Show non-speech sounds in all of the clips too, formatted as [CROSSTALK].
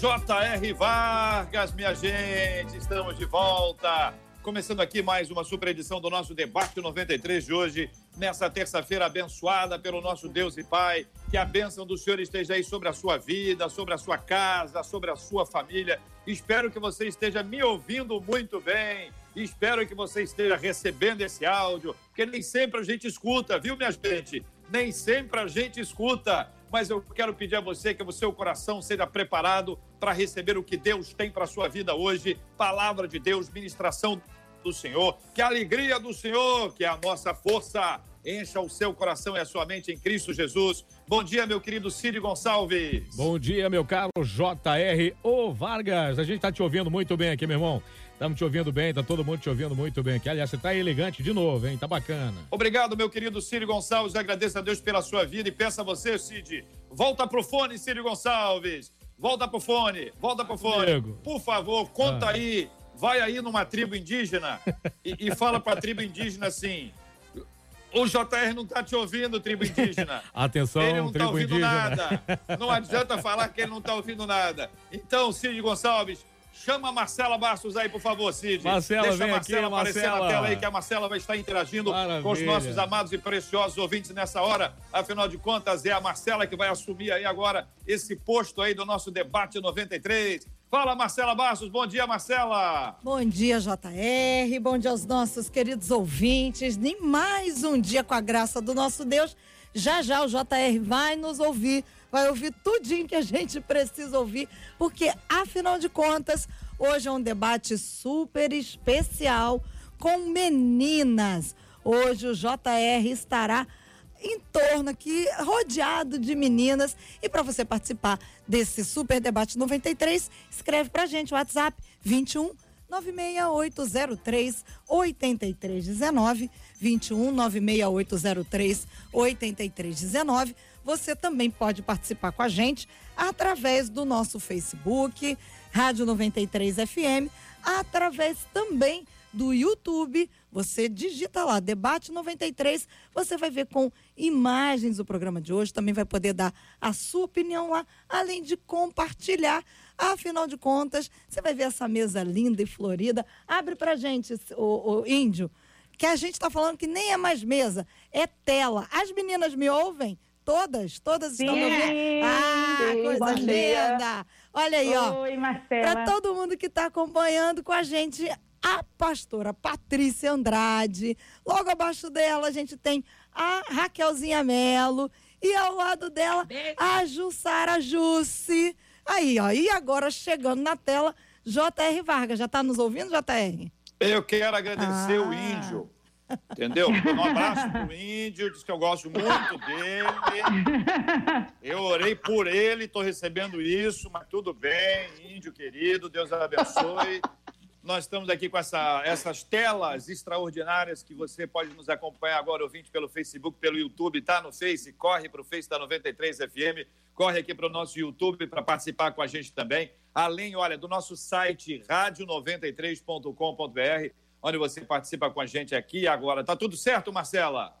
J.R. Vargas, minha gente, estamos de volta. Começando aqui mais uma super edição do nosso Debate 93 de hoje, nessa terça-feira abençoada pelo nosso Deus e Pai. Que a bênção do Senhor esteja aí sobre a sua vida, sobre a sua casa, sobre a sua família. Espero que você esteja me ouvindo muito bem. Espero que você esteja recebendo esse áudio, porque nem sempre a gente escuta, viu, minha gente? Nem sempre a gente escuta mas eu quero pedir a você que o seu coração seja preparado para receber o que Deus tem para a sua vida hoje. Palavra de Deus, ministração do Senhor, que a alegria do Senhor, que é a nossa força, encha o seu coração e a sua mente em Cristo Jesus. Bom dia, meu querido Cid Gonçalves. Bom dia, meu caro JR O Vargas. A gente está te ouvindo muito bem aqui, meu irmão. Estamos te ouvindo bem, tá todo mundo te ouvindo muito bem aqui. Aliás, você tá elegante de novo, hein? Tá bacana. Obrigado, meu querido Cid Gonçalves. Eu agradeço a Deus pela sua vida e peço a você, Cid, volta pro fone, Cid Gonçalves. Volta pro fone, volta pro fone. Amigo. Por favor, conta ah. aí. Vai aí numa tribo indígena e, e fala pra tribo indígena assim: o JR não tá te ouvindo, tribo indígena. [LAUGHS] Atenção, Ele não tá ouvindo indígena. nada. Não adianta falar que ele não tá ouvindo nada. Então, Cid Gonçalves, Chama a Marcela Bastos aí, por favor, Cid. Marcela, Deixa vem a Marcela aqui, aparecer Marcela. na tela aí, que a Marcela vai estar interagindo Maravilha. com os nossos amados e preciosos ouvintes nessa hora. Afinal de contas, é a Marcela que vai assumir aí agora esse posto aí do nosso debate 93. Fala, Marcela Bastos. Bom dia, Marcela. Bom dia, JR. Bom dia aos nossos queridos ouvintes. Nem mais um dia com a graça do nosso Deus. Já já o JR vai nos ouvir, vai ouvir tudinho que a gente precisa ouvir, porque afinal de contas, hoje é um debate super especial com meninas. Hoje o JR estará em torno aqui, rodeado de meninas. E para você participar desse Super Debate 93, escreve pra gente o WhatsApp 21 96803 8319 21 96803 8319. Você também pode participar com a gente através do nosso Facebook, Rádio 93 FM, através também do YouTube. Você digita lá, Debate 93, você vai ver com imagens do programa de hoje, também vai poder dar a sua opinião lá, além de compartilhar. Afinal de contas, você vai ver essa mesa linda e florida. Abre pra gente, o, o índio, que a gente está falando que nem é mais mesa, é tela. As meninas me ouvem? Todas, todas Sim, estão me ouvindo. Ah, sim, coisa linda! Olha aí, ó. Oi, Marcela. Para todo mundo que está acompanhando com a gente, a pastora Patrícia Andrade. Logo abaixo dela, a gente tem a Raquelzinha Melo. E ao lado dela, a Jussara Jussi. Aí, ó. E agora chegando na tela, J.R. Vargas. Já está nos ouvindo, J.R.? Eu quero agradecer Ah. o índio. Entendeu? Um abraço pro índio, diz que eu gosto muito dele. Eu orei por ele, estou recebendo isso, mas tudo bem, índio querido, Deus abençoe. Nós estamos aqui com essa- essas telas extraordinárias que você pode nos acompanhar agora, ouvinte, pelo Facebook, pelo YouTube, tá no Face, corre para o Face da 93 FM, corre aqui para o nosso YouTube para participar com a gente também. Além, olha, do nosso site radio93.com.br, onde você participa com a gente aqui agora. Tá tudo certo, Marcela?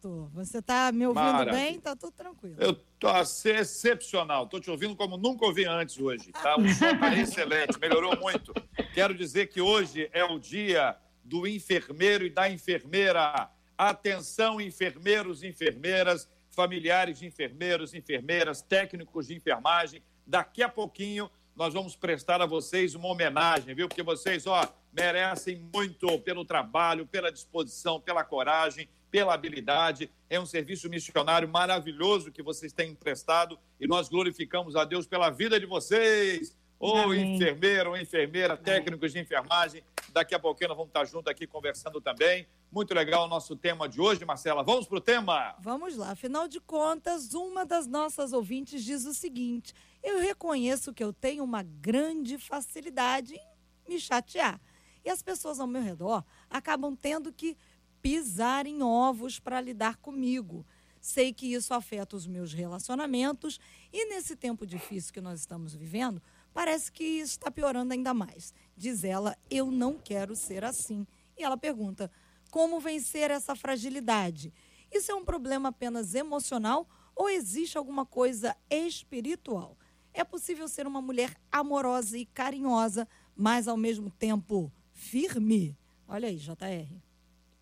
Certo. Você está me ouvindo Maravilha. bem? Tá tudo tranquilo. Eu tô excepcional. Tô te ouvindo como nunca ouvi antes hoje, tá? O som tá [LAUGHS] excelente, melhorou muito. Quero dizer que hoje é o dia do enfermeiro e da enfermeira. Atenção, enfermeiros e enfermeiras, familiares de enfermeiros, enfermeiras, técnicos de enfermagem. Daqui a pouquinho nós vamos prestar a vocês uma homenagem, viu? Porque vocês, ó, merecem muito pelo trabalho, pela disposição, pela coragem, pela habilidade. É um serviço missionário maravilhoso que vocês têm prestado e nós glorificamos a Deus pela vida de vocês. Ô, Amém. enfermeiro, ou enfermeira, técnicos de enfermagem, Daqui a pouquinho nós vamos estar juntos aqui conversando também. Muito legal o nosso tema de hoje, Marcela. Vamos para o tema? Vamos lá. Afinal de contas, uma das nossas ouvintes diz o seguinte: eu reconheço que eu tenho uma grande facilidade em me chatear. E as pessoas ao meu redor acabam tendo que pisar em ovos para lidar comigo. Sei que isso afeta os meus relacionamentos e nesse tempo difícil que nós estamos vivendo, parece que está piorando ainda mais. Diz ela: Eu não quero ser assim. E ela pergunta: Como vencer essa fragilidade? Isso é um problema apenas emocional ou existe alguma coisa espiritual? É possível ser uma mulher amorosa e carinhosa, mas ao mesmo tempo firme? Olha aí, JR.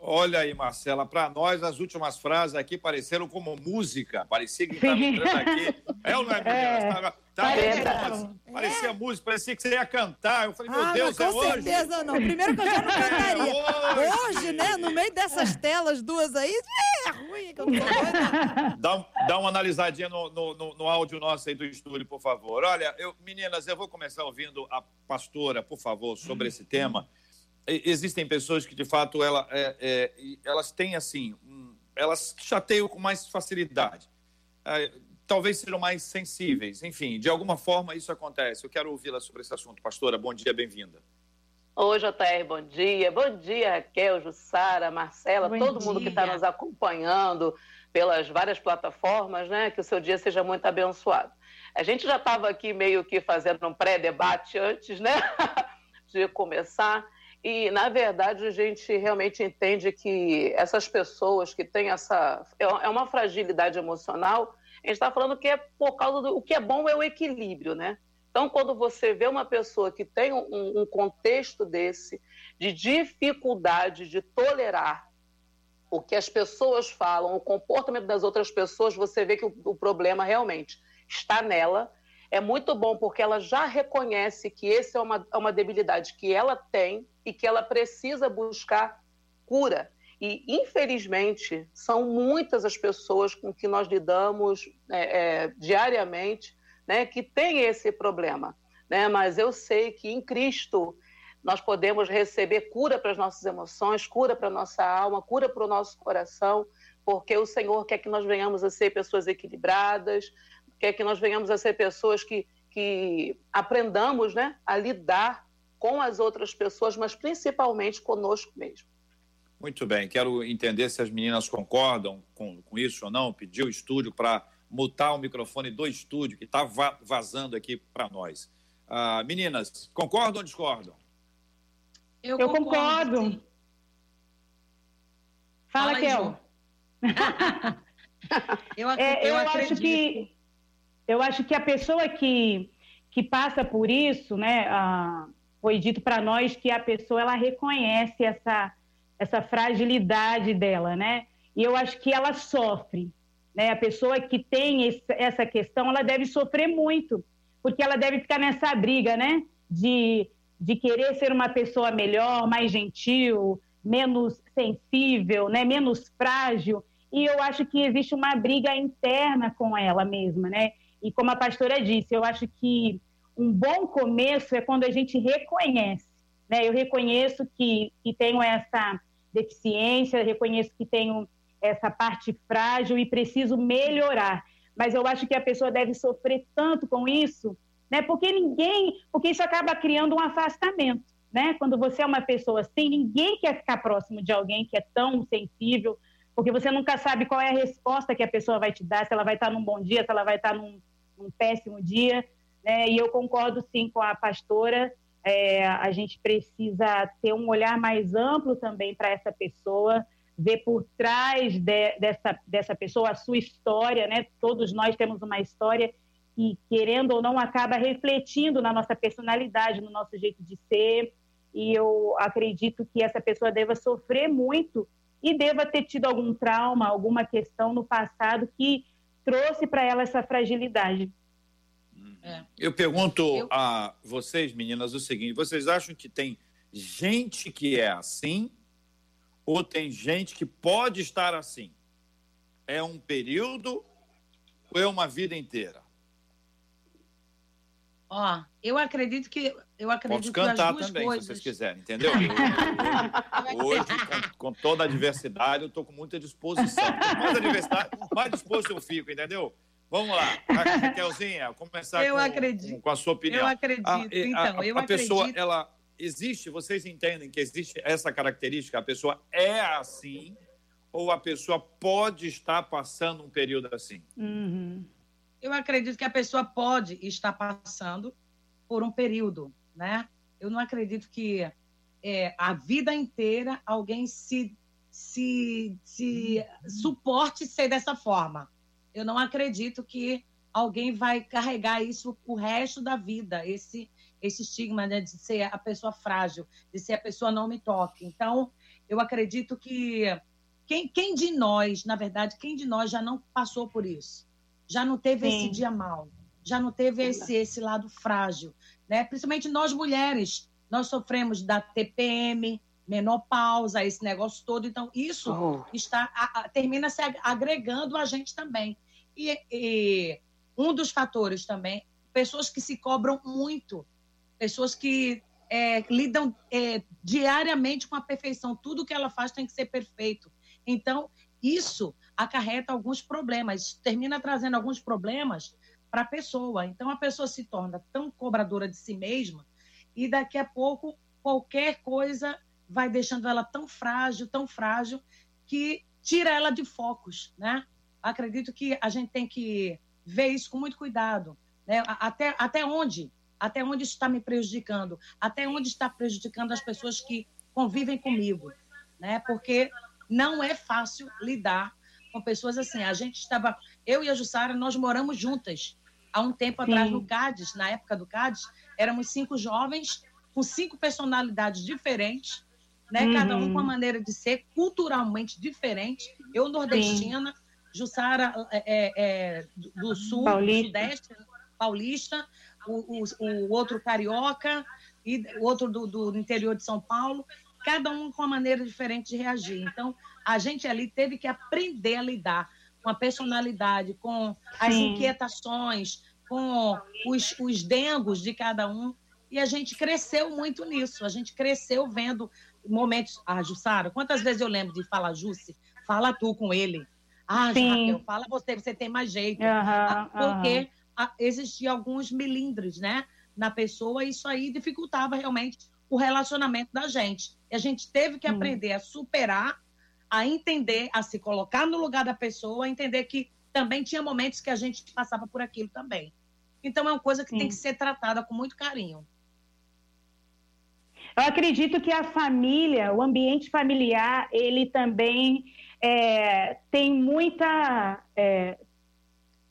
Olha aí, Marcela, para nós as últimas frases aqui pareceram como música, parecia que estava entrando aqui. É ou não é, [LAUGHS] É, Tava, parece. parecia música, parecia que você ia cantar. Eu falei, meu ah, Deus, mas com é hoje. certeza não. Primeiro que eu já não [LAUGHS] cantaria. É hoje. Hoje, né, no meio dessas telas duas aí, é ruim que eu doida. Dá, um- dá uma analisadinha no, no, no- no áudio nosso aí do estúdio, por favor. Olha, eu, meninas, eu vou começar ouvindo a pastora, por favor, sobre esse tema. Existem pessoas que, de fato, ela, é, é, elas têm, assim, um- elas chateiam com mais facilidade. Talvez sejam mais sensíveis. Enfim, de alguma forma isso acontece. Eu quero ouvi-la sobre esse assunto. Pastora, bom dia, bem-vinda. Oi, JR, bom dia. Bom dia, Raquel, Jussara, Marcela, Bom todo mundo que está dia. nos acompanhando pelas várias plataformas, né? Que o seu dia seja muito abençoado. A gente já estava aqui meio que fazendo um pré-debate antes, né? [LAUGHS] De começar. E, na verdade, a gente realmente entende que essas pessoas que têm essa. É é uma fragilidade emocional, a gente está falando que é por causa do. O que é bom é o equilíbrio, né? Então, quando você vê uma pessoa que tem um, um contexto desse, de dificuldade de tolerar o que as pessoas falam, o comportamento das outras pessoas, você vê que o, o problema realmente está nela. É muito bom porque ela já reconhece que essa é uma, é uma debilidade que ela tem e que ela precisa buscar cura. E, infelizmente, são muitas as pessoas com que nós lidamos é, é, diariamente né, que têm esse problema. Né? Mas eu sei que em Cristo nós podemos receber cura para as nossas emoções, cura para a nossa alma, cura para o nosso coração, porque o Senhor quer que nós venhamos a ser pessoas equilibradas, quer que nós venhamos a ser pessoas que, que aprendamos né, a lidar com as outras pessoas, mas principalmente conosco mesmo. Muito bem, quero entender se as meninas concordam com, com isso ou não. Pedi o estúdio para mutar o microfone do estúdio, que está vazando aqui para nós. Ah, meninas, concordam ou discordam? Eu, Eu concordo. Fala, Fala aí, Kel. [LAUGHS] Eu, ac- É, eu acho acredito. que eu acho que a pessoa que, que passa por isso, né, ah, foi dito para nós que a pessoa ela reconhece essa essa fragilidade dela, né? E eu acho que ela sofre, né? A pessoa que tem essa questão, ela deve sofrer muito, porque ela deve ficar nessa briga, né? De de querer ser uma pessoa melhor, mais gentil, menos sensível, né? Menos frágil. E eu acho que existe uma briga interna com ela mesma, né? E como a pastora disse, eu acho que um bom começo é quando a gente reconhece, né? Eu reconheço que, que tenho essa deficiência, reconheço que tenho essa parte frágil e preciso melhorar. Mas eu acho que a pessoa deve sofrer tanto com isso, né? Porque ninguém, porque isso acaba criando um afastamento, né? Quando você é uma pessoa assim, ninguém quer ficar próximo de alguém que é tão sensível, porque você nunca sabe qual é a resposta que a pessoa vai te dar, se ela vai estar num bom dia, se ela vai estar num, num péssimo dia. Né? E eu concordo sim com a pastora. É, a gente precisa ter um olhar mais amplo também para essa pessoa, ver por trás de, dessa, dessa pessoa a sua história, né? Todos nós temos uma história que, querendo ou não, acaba refletindo na nossa personalidade, no nosso jeito de ser. E eu acredito que essa pessoa deva sofrer muito e deva ter tido algum trauma, alguma questão no passado que trouxe para ela essa fragilidade. É. Eu pergunto Eu- a vocês, meninas, o seguinte: vocês acham que tem gente que é assim ou tem gente que pode estar assim? É um período ou é uma vida inteira? Ó, eu acredito que eu acredito Posso cantar que também, coisas... se vocês quiserem, entendeu? [LAUGHS] Hoje, hoje com, com, toda a diversidade, eu estou com muita disposição. Com mais mais disposto eu fico, entendeu? Vamos lá, Raquelzinha, começar eu com, acredito. Com, com, a sua opinião. Eu acredito, a, então, a, eu a pessoa, acredito... ela existe, vocês entendem que existe essa característica, a pessoa é assim, ou a pessoa pode estar passando um período assim? Uhum. Eu acredito que a pessoa pode estar passando por um período, né? Eu não acredito que é, a vida inteira alguém se, se, se suporte ser dessa forma. Eu não acredito que alguém vai carregar isso o resto da vida, esse, esse estigma né, de ser a pessoa frágil, de ser a pessoa não me toque. Então, eu acredito que quem, quem de nós, na verdade, quem de nós já não passou por isso? Já não teve Sim. esse dia mal? Já não teve esse, esse lado frágil? Né? Principalmente nós mulheres, nós sofremos da TPM, menopausa, esse negócio todo. Então, isso oh. está a, a, termina se agregando a gente também. E, e um dos fatores também, pessoas que se cobram muito, pessoas que é, lidam é, diariamente com a perfeição. Tudo que ela faz tem que ser perfeito. Então, isso acarreta alguns problemas, termina trazendo alguns problemas para a pessoa. Então, a pessoa se torna tão cobradora de si mesma e daqui a pouco qualquer coisa vai deixando ela tão frágil, tão frágil, que tira ela de focos, né? Acredito que a gente tem que ver isso com muito cuidado, né? Até, até onde? Até onde está me prejudicando? Até onde está prejudicando as pessoas que convivem comigo, né? Porque não é fácil lidar com pessoas assim. A gente estava, eu e a Jussara, nós moramos juntas há um tempo Sim. atrás no CADES, na época do CADES, éramos cinco jovens com cinco personalidades diferentes, né? Uhum. Cada um com uma maneira de ser culturalmente diferente. Eu nordestina, Sim. Jussara é, é, é do sul, paulista. do sudeste, paulista, o, o, o, outro carioca e o outro do, do interior de São Paulo. Cada um com uma maneira diferente de reagir. Então, a gente ali teve que aprender a lidar com a personalidade, com as Sim. inquietações, com os, os dengos de cada um. E a gente cresceu muito nisso. A gente cresceu vendo momentos. Ah, Jussara, quantas vezes eu lembro de falar, Jussi, fala tu com ele. Ah, Sim. Raquel, fala você, você tem mais jeito. Uhum, porque uhum. existiam alguns milindres, né? Na pessoa, e isso aí dificultava realmente o relacionamento da gente. E a gente teve que aprender a superar a entender, a se colocar no lugar da pessoa, a entender que também tinha momentos que a gente passava por aquilo também. Então é uma coisa que Sim. tem que ser tratada com muito carinho. Eu acredito que a família, o ambiente familiar, ele também é, tem muita é,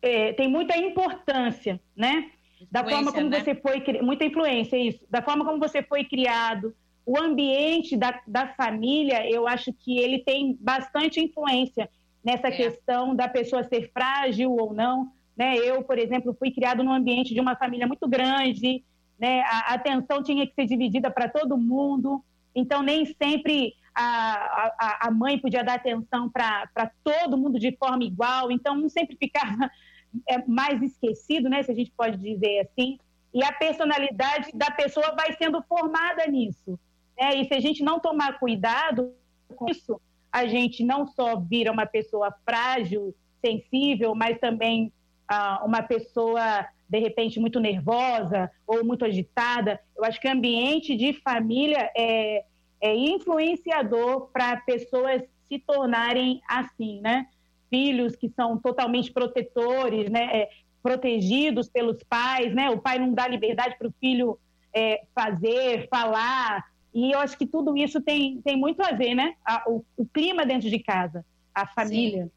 é, tem muita importância, né? Da forma como né? você foi muita influência isso, da forma como você foi criado, o ambiente da, da família, eu acho que ele tem bastante influência nessa é. questão da pessoa ser frágil ou não. Né? Eu, por exemplo, fui criado num ambiente de uma família muito grande, né? a atenção tinha que ser dividida para todo mundo, então nem sempre a, a, a mãe podia dar atenção para todo mundo de forma igual, então um sempre ficava [LAUGHS] é, mais esquecido, né? se a gente pode dizer assim, e a personalidade da pessoa vai sendo formada nisso. Né? E se a gente não tomar cuidado com isso, a gente não só vira uma pessoa frágil, sensível, mas também ah, uma pessoa, de repente, muito nervosa ou muito agitada. Eu acho que ambiente de família é, é influenciador para pessoas se tornarem assim, né? Filhos que são totalmente protetores, né? É, protegidos pelos pais, né? O pai não dá liberdade para o filho é, fazer, falar, e eu acho que tudo isso tem, tem muito a ver, né? A, o, o, clima dentro de casa, a família. Sim.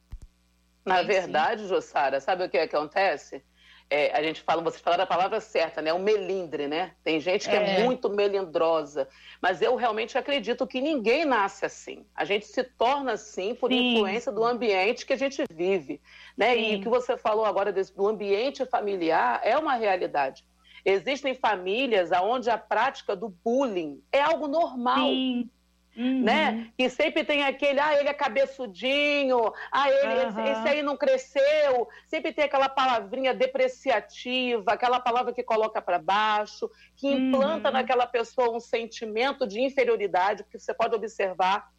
Na verdade, Jussara, sabe o que acontece? É, a gente fala, vocês falaram a palavra certa, né? O melindre, né? Tem gente que é. é. muito melindrosa, mas eu realmente acredito que ninguém nasce assim. A gente se torna assim por Sim. influência do ambiente que a gente vive, né? Sim. E o que você falou agora desse, do ambiente familiar é uma realidade. Existem famílias onde a prática do bullying é algo normal. Sim. Uhum. Né? Que sempre tem aquele, ah, ele é cabeçudinho, ah, ele, uhum. esse, esse, aí não cresceu. Sempre tem aquela palavrinha depreciativa, aquela palavra que coloca para baixo, que implanta uhum. naquela pessoa um sentimento de inferioridade, porque você pode observar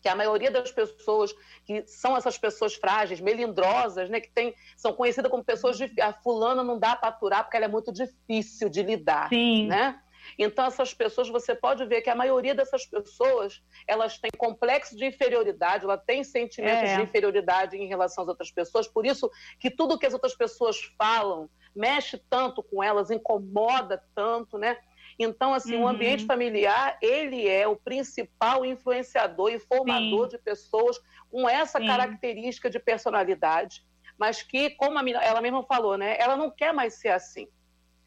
que a maioria das pessoas que são essas pessoas frágeis, melindrosas, né, que tem, são conhecidas como pessoas de a fulana não dá para aturar porque ela é muito difícil de lidar, Sim. né? Então essas pessoas, você pode ver que a maioria dessas pessoas, elas têm complexo de inferioridade, ela tem sentimentos é. de inferioridade em relação às outras pessoas, por isso que tudo que as outras pessoas falam mexe tanto com elas, incomoda tanto, né? Então, assim, uhum. o ambiente familiar, ele é o principal influenciador e formador Sim. de pessoas com essa Sim. característica de personalidade, mas que, como ela mesma falou, né, ela não quer mais ser assim.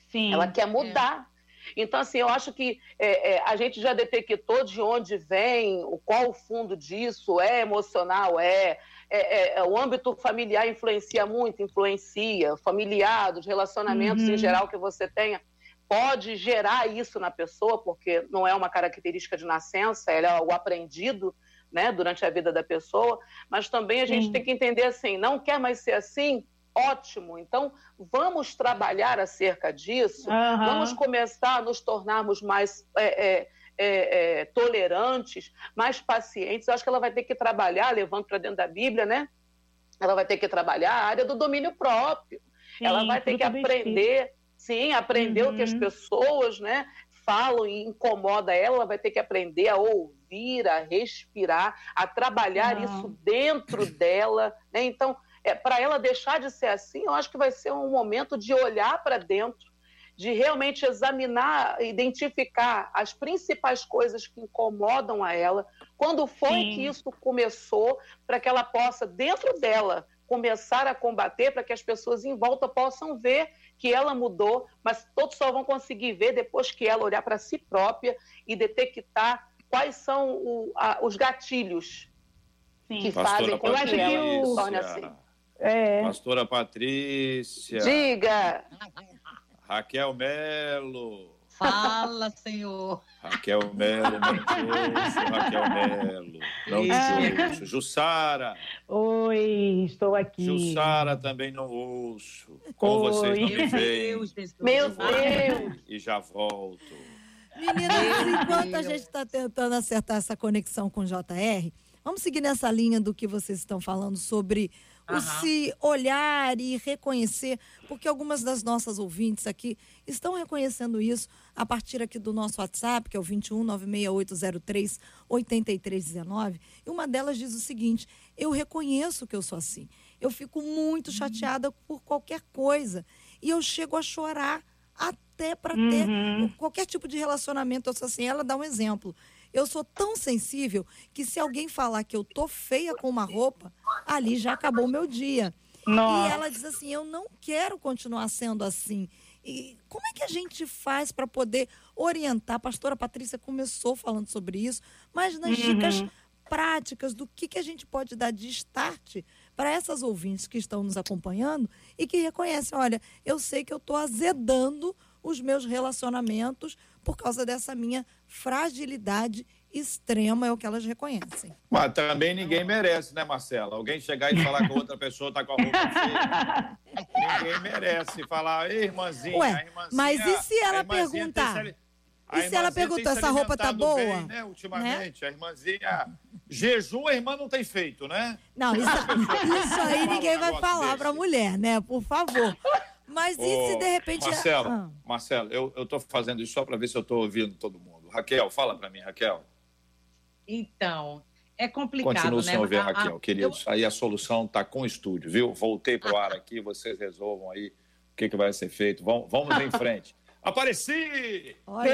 Sim. Ela quer mudar. É. Então, assim, eu acho que é, é, a gente já detectou de onde vem, o qual o fundo disso, é emocional, é, é, é o âmbito familiar influencia muito, influencia, familiar, dos relacionamentos uhum. em geral que você tenha pode gerar isso na pessoa, porque não é uma característica de nascença, ela é o aprendido né, durante a vida da pessoa, mas também a gente Sim. tem que entender assim, não quer mais ser assim? Ótimo, então vamos trabalhar acerca disso, uhum. vamos começar a nos tornarmos mais é, é, é, é, tolerantes, mais pacientes. Eu acho que ela vai ter que trabalhar, levando para dentro da Bíblia, né? Ela vai ter que trabalhar a área do domínio próprio. Sim, ela vai ter que aprender Sim, aprendeu uhum. que as uhum. pessoas né, falam e incomoda ela, ela vai ter que aprender a ouvir, a respirar, a trabalhar Não. isso dentro dela. Né? Então, é, para ela deixar de ser assim, eu acho que vai ser um momento de olhar para dentro, de realmente examinar, identificar as principais coisas que incomodam a ela, quando foi Sim. que isso começou, para que ela possa, dentro dela, começar a combater, para que as pessoas em volta possam ver que ela mudou, mas todos só vão conseguir ver depois que ela olhar para si própria e detectar quais são o, a, os gatilhos Sim. que Pastora fazem com que ela se torne assim. É. Pastora Patrícia. Diga. Raquel Melo. Fala, Senhor. Raquel Melo, ouço, Raquel Melo. Não ouço. Jussara. Oi, estou aqui. Jussara também não ouço. Com Oi. vocês não me veem. Meu Deus. E já volto. Meninas, enquanto a gente está tentando acertar essa conexão com o JR, vamos seguir nessa linha do que vocês estão falando sobre o se olhar e reconhecer, porque algumas das nossas ouvintes aqui estão reconhecendo isso a partir aqui do nosso WhatsApp, que é o 21 96803 8319. E uma delas diz o seguinte: eu reconheço que eu sou assim. Eu fico muito uhum. chateada por qualquer coisa. E eu chego a chorar até para ter uhum. qualquer tipo de relacionamento. Eu sou assim, ela dá um exemplo. Eu sou tão sensível que se alguém falar que eu tô feia com uma roupa, ali já acabou o meu dia. Nossa. E ela diz assim: eu não quero continuar sendo assim. E como é que a gente faz para poder orientar? A pastora Patrícia começou falando sobre isso, mas nas uhum. dicas práticas do que, que a gente pode dar de start para essas ouvintes que estão nos acompanhando e que reconhecem: olha, eu sei que eu estou azedando os meus relacionamentos por causa dessa minha fragilidade extrema, é o que elas reconhecem. Mas também ninguém merece, né, Marcela? Alguém chegar e falar que outra pessoa está com a roupa [LAUGHS] feia. ninguém merece falar, Ei, irmãzinha, Ué, irmãzinha, mas e se ela perguntar? E se ela perguntar, essa roupa tá boa? Bem, né, ultimamente, né? a irmãzinha. Jejum a irmã não tem feito, né? Não, isso, [LAUGHS] isso aí ninguém vai falar para mulher, né? Por favor. Mas e se de repente. Marcelo, ah. Marcelo, eu, tô fazendo isso só para ver se eu tô ouvindo todo mundo. Raquel, fala para mim, Raquel. Então, é complicado, Continuo né? sem ouvir a Raquel, queridos. Eu... Aí a solução está com o estúdio, viu? Voltei para o ar aqui, vocês resolvam aí o que, que vai ser feito. Vamos, vamos em frente. [LAUGHS] Apareci! Olha!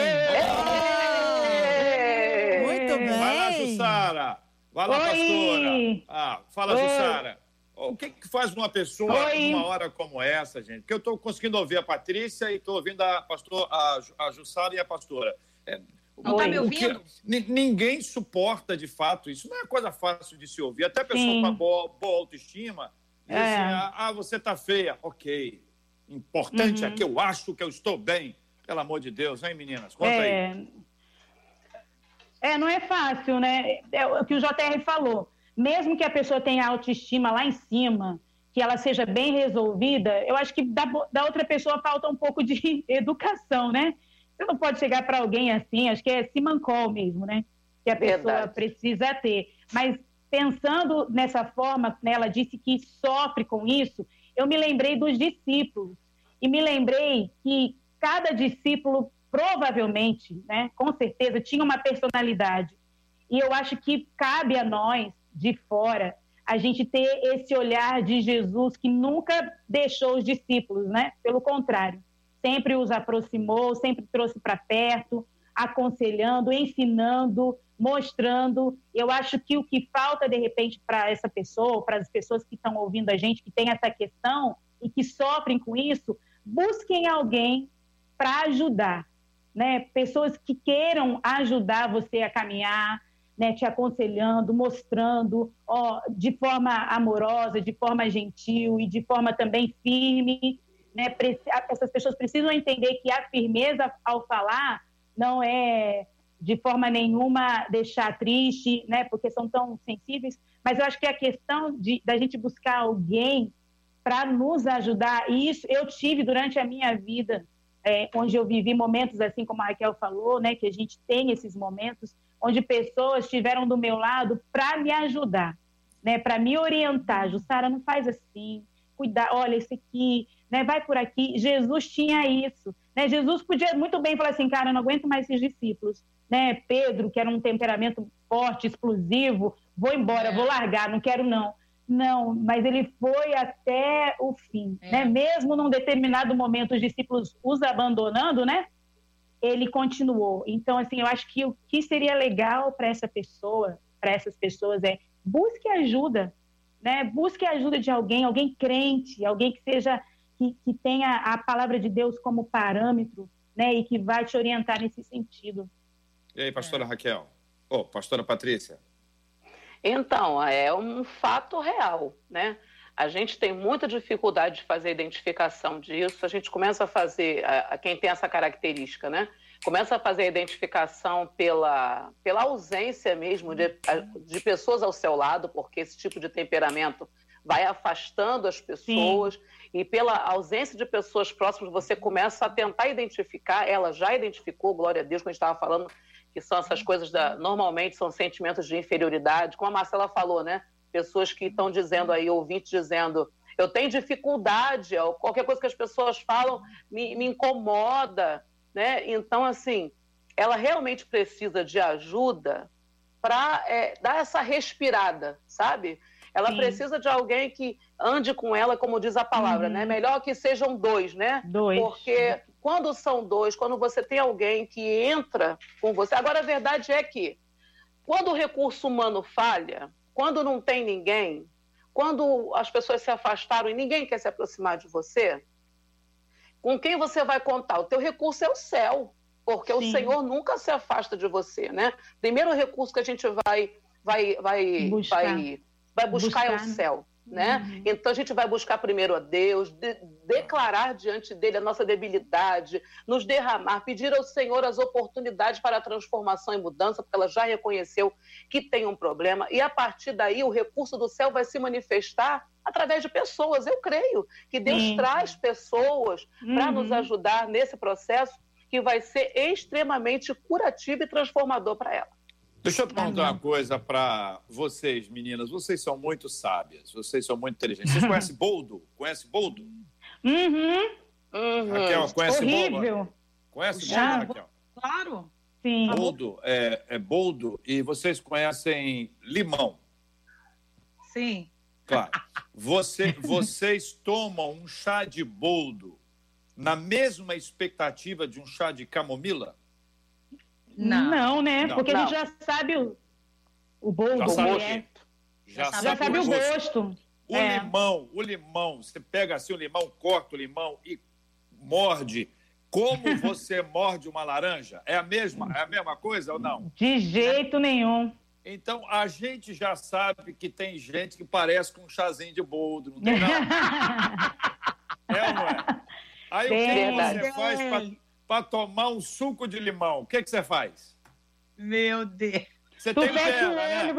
Muito bem! Vai lá, Jussara! Vai lá, Oi. pastora! Ah, fala, Oi. Jussara! O que, que faz uma pessoa Oi. numa hora como essa, gente? Porque eu estou conseguindo ouvir a Patrícia e estou ouvindo a, pastor, a, a Jussara e a pastora. É, não está me ouvindo? Ninguém suporta de fato isso. Não é coisa fácil de se ouvir. Até a pessoa Sim. com boa, boa autoestima diz é. assim: ah, ah, você está feia. Ok. Importante é uhum. é que eu acho que eu estou bem. Pelo amor de Deus, hein, meninas? Conta é. aí. É, não é fácil, né? É o que o JR falou. Mesmo que a pessoa tenha autoestima lá em cima, que ela seja bem resolvida, eu acho que da, da outra pessoa falta um pouco de [LAUGHS] educação, né? Você não pode chegar para alguém assim, acho que é simancol mesmo, né? Que a pessoa Verdade. precisa ter. Mas pensando nessa forma, né, ela disse que sofre com isso, eu me lembrei dos discípulos. E me lembrei que cada discípulo provavelmente, né, com certeza, tinha uma personalidade. E eu acho que cabe a nós, de fora, a gente ter esse olhar de Jesus que nunca deixou os discípulos, né? Pelo contrário, sempre os aproximou, sempre trouxe para perto, aconselhando, ensinando, mostrando. Eu acho que o que falta, de repente, para essa pessoa, para as pessoas que estão ouvindo a gente, que tem essa questão e que sofrem com isso, busquem alguém para ajudar, né? Pessoas que queiram ajudar você a caminhar, né? Te aconselhando, mostrando, ó, de forma amorosa, de forma gentil e de forma também firme, né? Essas pessoas precisam entender que a firmeza ao falar não é de forma nenhuma deixar triste, né? Porque são tão sensíveis. Mas eu acho que a questão de da gente buscar alguém para nos ajudar, e isso eu tive durante a minha vida, é, onde eu vivi momentos assim como a Raquel falou, né? Que a gente tem esses momentos onde pessoas estiveram do meu lado para me ajudar, né? Para me orientar. Jussara, não faz assim. Cuidar, olha, esse aqui, né? Vai por aqui. Jesus tinha isso. Né? Jesus podia muito bem falar assim, cara, eu não aguento mais esses discípulos né? Pedro, que era um temperamento forte, explosivo, vou embora, é. vou largar, não quero não. Não, mas ele foi até o fim, é. né? Mesmo num determinado momento os discípulos os abandonando, né? Ele continuou. Então, assim, eu acho que o que seria legal para essa pessoa, para essas pessoas é busque ajuda, né? Busque a ajuda de alguém, alguém crente, alguém que seja que, que tenha a palavra de Deus como parâmetro, né? E que vai te orientar nesse sentido. E aí, pastora é. Raquel? Ô, oh, pastora Patrícia? Então, é um fato real, né? A gente tem muita dificuldade de fazer a identificação disso. A gente começa a fazer, a, a quem tem essa característica, né? Começa a fazer a identificação pela, pela ausência mesmo de, de pessoas ao seu lado, porque esse tipo de temperamento vai afastando as pessoas Sim. e pela ausência de pessoas próximas você começa a tentar identificar, ela já identificou, glória a Deus, quando a gente estava falando que são essas coisas da. Normalmente são sentimentos de inferioridade, como a Marcela falou, né? Pessoas que estão dizendo aí, ouvintes dizendo, eu tenho dificuldade, qualquer coisa que as pessoas falam me, me incomoda, né? Então, assim, ela realmente precisa de ajuda para é, dar essa respirada, sabe? Ela Sim. precisa de alguém que ande com ela, como diz a palavra, né? uhum. né? Melhor que sejam dois, né? Dois. Porque quando são dois, quando você tem alguém que entra com você. Agora, a verdade é que, quando o recurso humano falha, quando não tem ninguém, quando as pessoas se afastaram e ninguém quer se aproximar de você, com quem você vai contar? O teu recurso é o céu, porque Sim. o Senhor nunca se afasta de você, né? Primeiro recurso que a gente vai vai vai buscar. vai, vai buscar, buscar é o né? céu né? Uhum. Então a gente vai buscar primeiro a Deus, de, declarar diante dele a nossa debilidade, nos derramar, pedir ao Senhor as oportunidades para a transformação e mudança, porque ela já reconheceu que tem um problema, e a partir daí o recurso do céu vai se manifestar através de pessoas. Eu creio que Deus Sim. traz pessoas uhum. para nos ajudar nesse processo que vai ser extremamente curativo e transformador para ela. Deixa eu te perguntar uma coisa para vocês, meninas. Vocês são muito sábias, vocês são muito inteligentes. Vocês conhecem [LAUGHS] Boldo? Conhece Boldo? Uhum. uhum. Raquel, conhece Horrível. Boldo? Conhece Boldo, Já, Raquel? Claro. Sim. Boldo é, é Boldo e vocês conhecem limão? Sim. Claro. Você, vocês tomam um chá de boldo na mesma expectativa de um chá de camomila? Não, não né? Não. Porque não. a gente já sabe o, o bolo, já sabe, é. já, já sabe, sabe o gosto. gosto. O é. limão, o limão, você pega assim o limão, corta o limão e morde. Como [LAUGHS] você morde uma laranja? É a mesma, é a mesma coisa ou não? De jeito nenhum. Então a gente já sabe que tem gente que parece com um chazinho de boldo, não tem nada. [LAUGHS] é ou não é? Aí tem, o que você faz para tomar um suco de limão, o que, que você faz? Meu Deus. Você tem pera, né?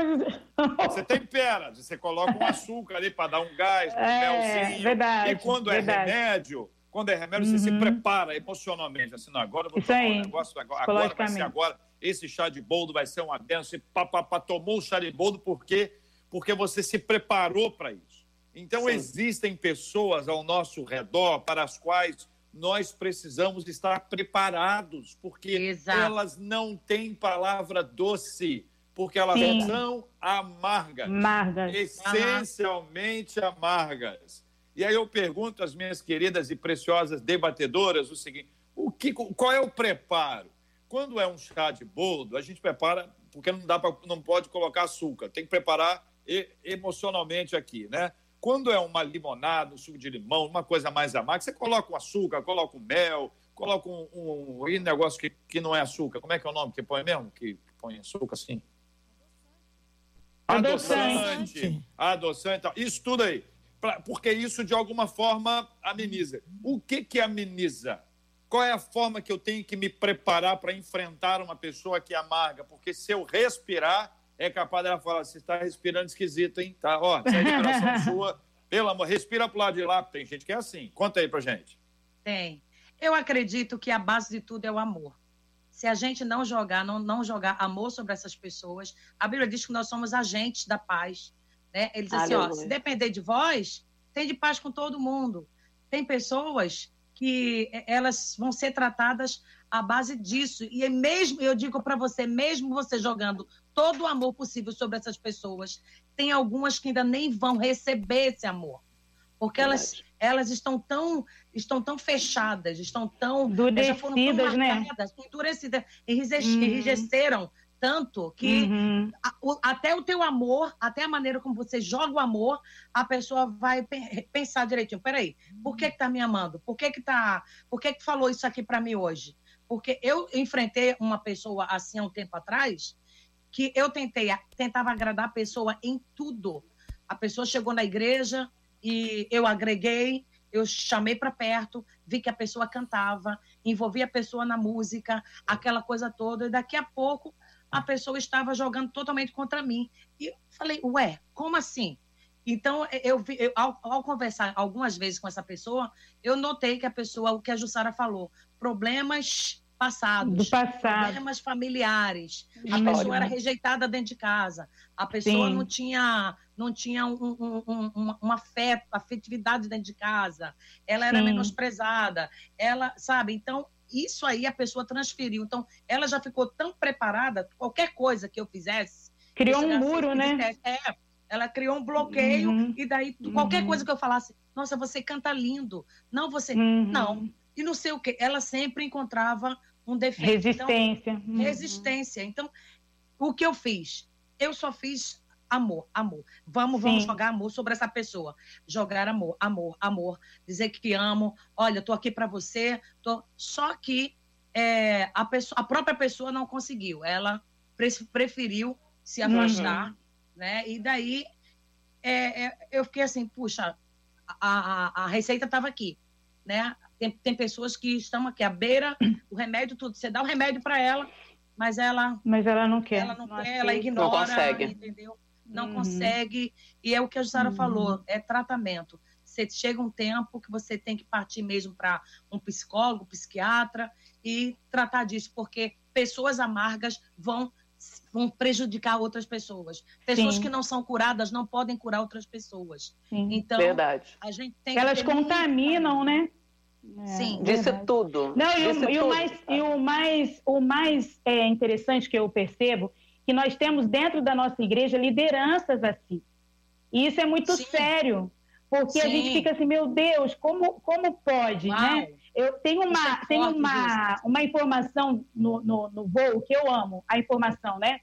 Você tem pera. Você coloca um açúcar ali para dar um gás, um é, melzinho. Verdade, e quando é verdade. é remédio, quando é remédio, uhum. você se uhum. prepara emocionalmente. Assim, não, agora eu vou Isso tomar aí. um negócio, agora, agora vai ser agora. Esse chá de boldo vai ser uma benção. Você pá, pá, pá, tomou o chá de boldo porque, porque você se preparou para isso. Então, Sim. existem pessoas ao nosso redor para as quais nós precisamos estar preparados, porque Exato. elas não têm palavra doce, porque elas Sim. são amargas, amargas. essencialmente amargas. E aí eu pergunto às minhas queridas e preciosas debatedoras o seguinte: o que, qual é o preparo? Quando é um chá de boldo, a gente prepara porque não dá pra, não pode colocar açúcar, tem que preparar emocionalmente aqui, né? Quando é uma limonada, um suco de limão, uma coisa mais amarga, você coloca um açúcar, coloca um mel, coloca um, um, um negócio que, que não é açúcar. Como é que é o nome que põe mesmo? Que põe açúcar assim? Adoçante. Adoçante. Isso tudo aí. Pra, porque isso, de alguma forma, ameniza. O que, que ameniza? Qual é a forma que eu tenho que me preparar para enfrentar uma pessoa que é amarga? Porque se eu respirar, é capaz dela falar: você está respirando esquisito, hein? Tá, ó, essa é a respiração sua. Pelo amor, respira pro lado de lá. Tem gente que é assim. Conta aí pra gente. Tem. Eu acredito que a base de tudo é o amor. Se a gente não jogar, não, não jogar amor sobre essas pessoas, a Bíblia diz que nós somos agentes da paz. Né? Ele diz assim: ó, se depender de vós, tem de paz com todo mundo. Tem pessoas que elas vão ser tratadas à base disso. E é mesmo, eu digo para você, mesmo você jogando todo o amor possível sobre essas pessoas, tem algumas que ainda nem vão receber esse amor. Porque elas, elas estão tão estão tão fechadas, estão tão endurecidas, né? Endurecidas, uhum. enrijeceram tanto que uhum. a, o, até o teu amor, até a maneira como você joga o amor, a pessoa vai pensar direitinho. Peraí, por que que tá me amando? Por que que tá, por que que falou isso aqui para mim hoje? Porque eu enfrentei uma pessoa assim há um tempo atrás, que eu tentei, tentava agradar a pessoa em tudo. A pessoa chegou na igreja e eu agreguei, eu chamei para perto, vi que a pessoa cantava, envolvi a pessoa na música, aquela coisa toda, e daqui a pouco a pessoa estava jogando totalmente contra mim. E eu falei, ué, como assim? Então, eu, eu ao, ao, conversar algumas vezes com essa pessoa, eu notei que a pessoa, o que a Jussara falou, problemas passados, Do passado. problemas familiares. A pessoa era rejeitada dentro de casa. A pessoa Sim. não tinha, não tinha um, um, um, um, afeto, afetividade dentro de casa. Ela era Sim. menosprezada. Ela, sabe? Então, isso aí a pessoa transferiu. Então, ela já ficou tão preparada, qualquer coisa que eu fizesse. Criou um muro, né? É, ela criou um bloqueio, uhum. e daí qualquer uhum. coisa que eu falasse, nossa, você canta lindo. Não, você. Uhum. Não. E não sei o quê. Ela sempre encontrava um defeito. Resistência. Então, resistência. Então, o que eu fiz? Eu só fiz amor, amor. Vamos, vamos jogar amor sobre essa pessoa. Jogar amor, amor, amor. Dizer que amo. Olha, tô aqui para você. Tô... Só que é, a, pessoa, a própria pessoa não conseguiu. Ela preferiu se afastar, uhum. Né? E daí é, é, eu fiquei assim, puxa, a, a, a receita estava aqui, né? Tem, tem pessoas que estão aqui à beira, o remédio, tudo. Você dá o remédio para ela, mas ela. Mas ela não quer. Ela não, não quer, ela ignora. Não consegue. Entendeu? não uhum. consegue. E é o que a Jussara uhum. falou: é tratamento. Você chega um tempo que você tem que partir mesmo para um psicólogo, psiquiatra e tratar disso, porque pessoas amargas vão vão prejudicar outras pessoas. Pessoas Sim. que não são curadas não podem curar outras pessoas. Sim. Então, verdade. a gente tem Elas contaminam, né? É, Sim, disse tudo. Não, e, o, e o, mais, e o mais, o mais é, interessante que eu percebo que nós temos dentro da nossa igreja lideranças assim. E isso é muito Sim. sério, porque Sim. a gente fica assim, meu Deus, como, como pode, Uau. né? Eu tenho uma, é tenho uma, uma informação no, no, no voo que eu amo, a informação, né?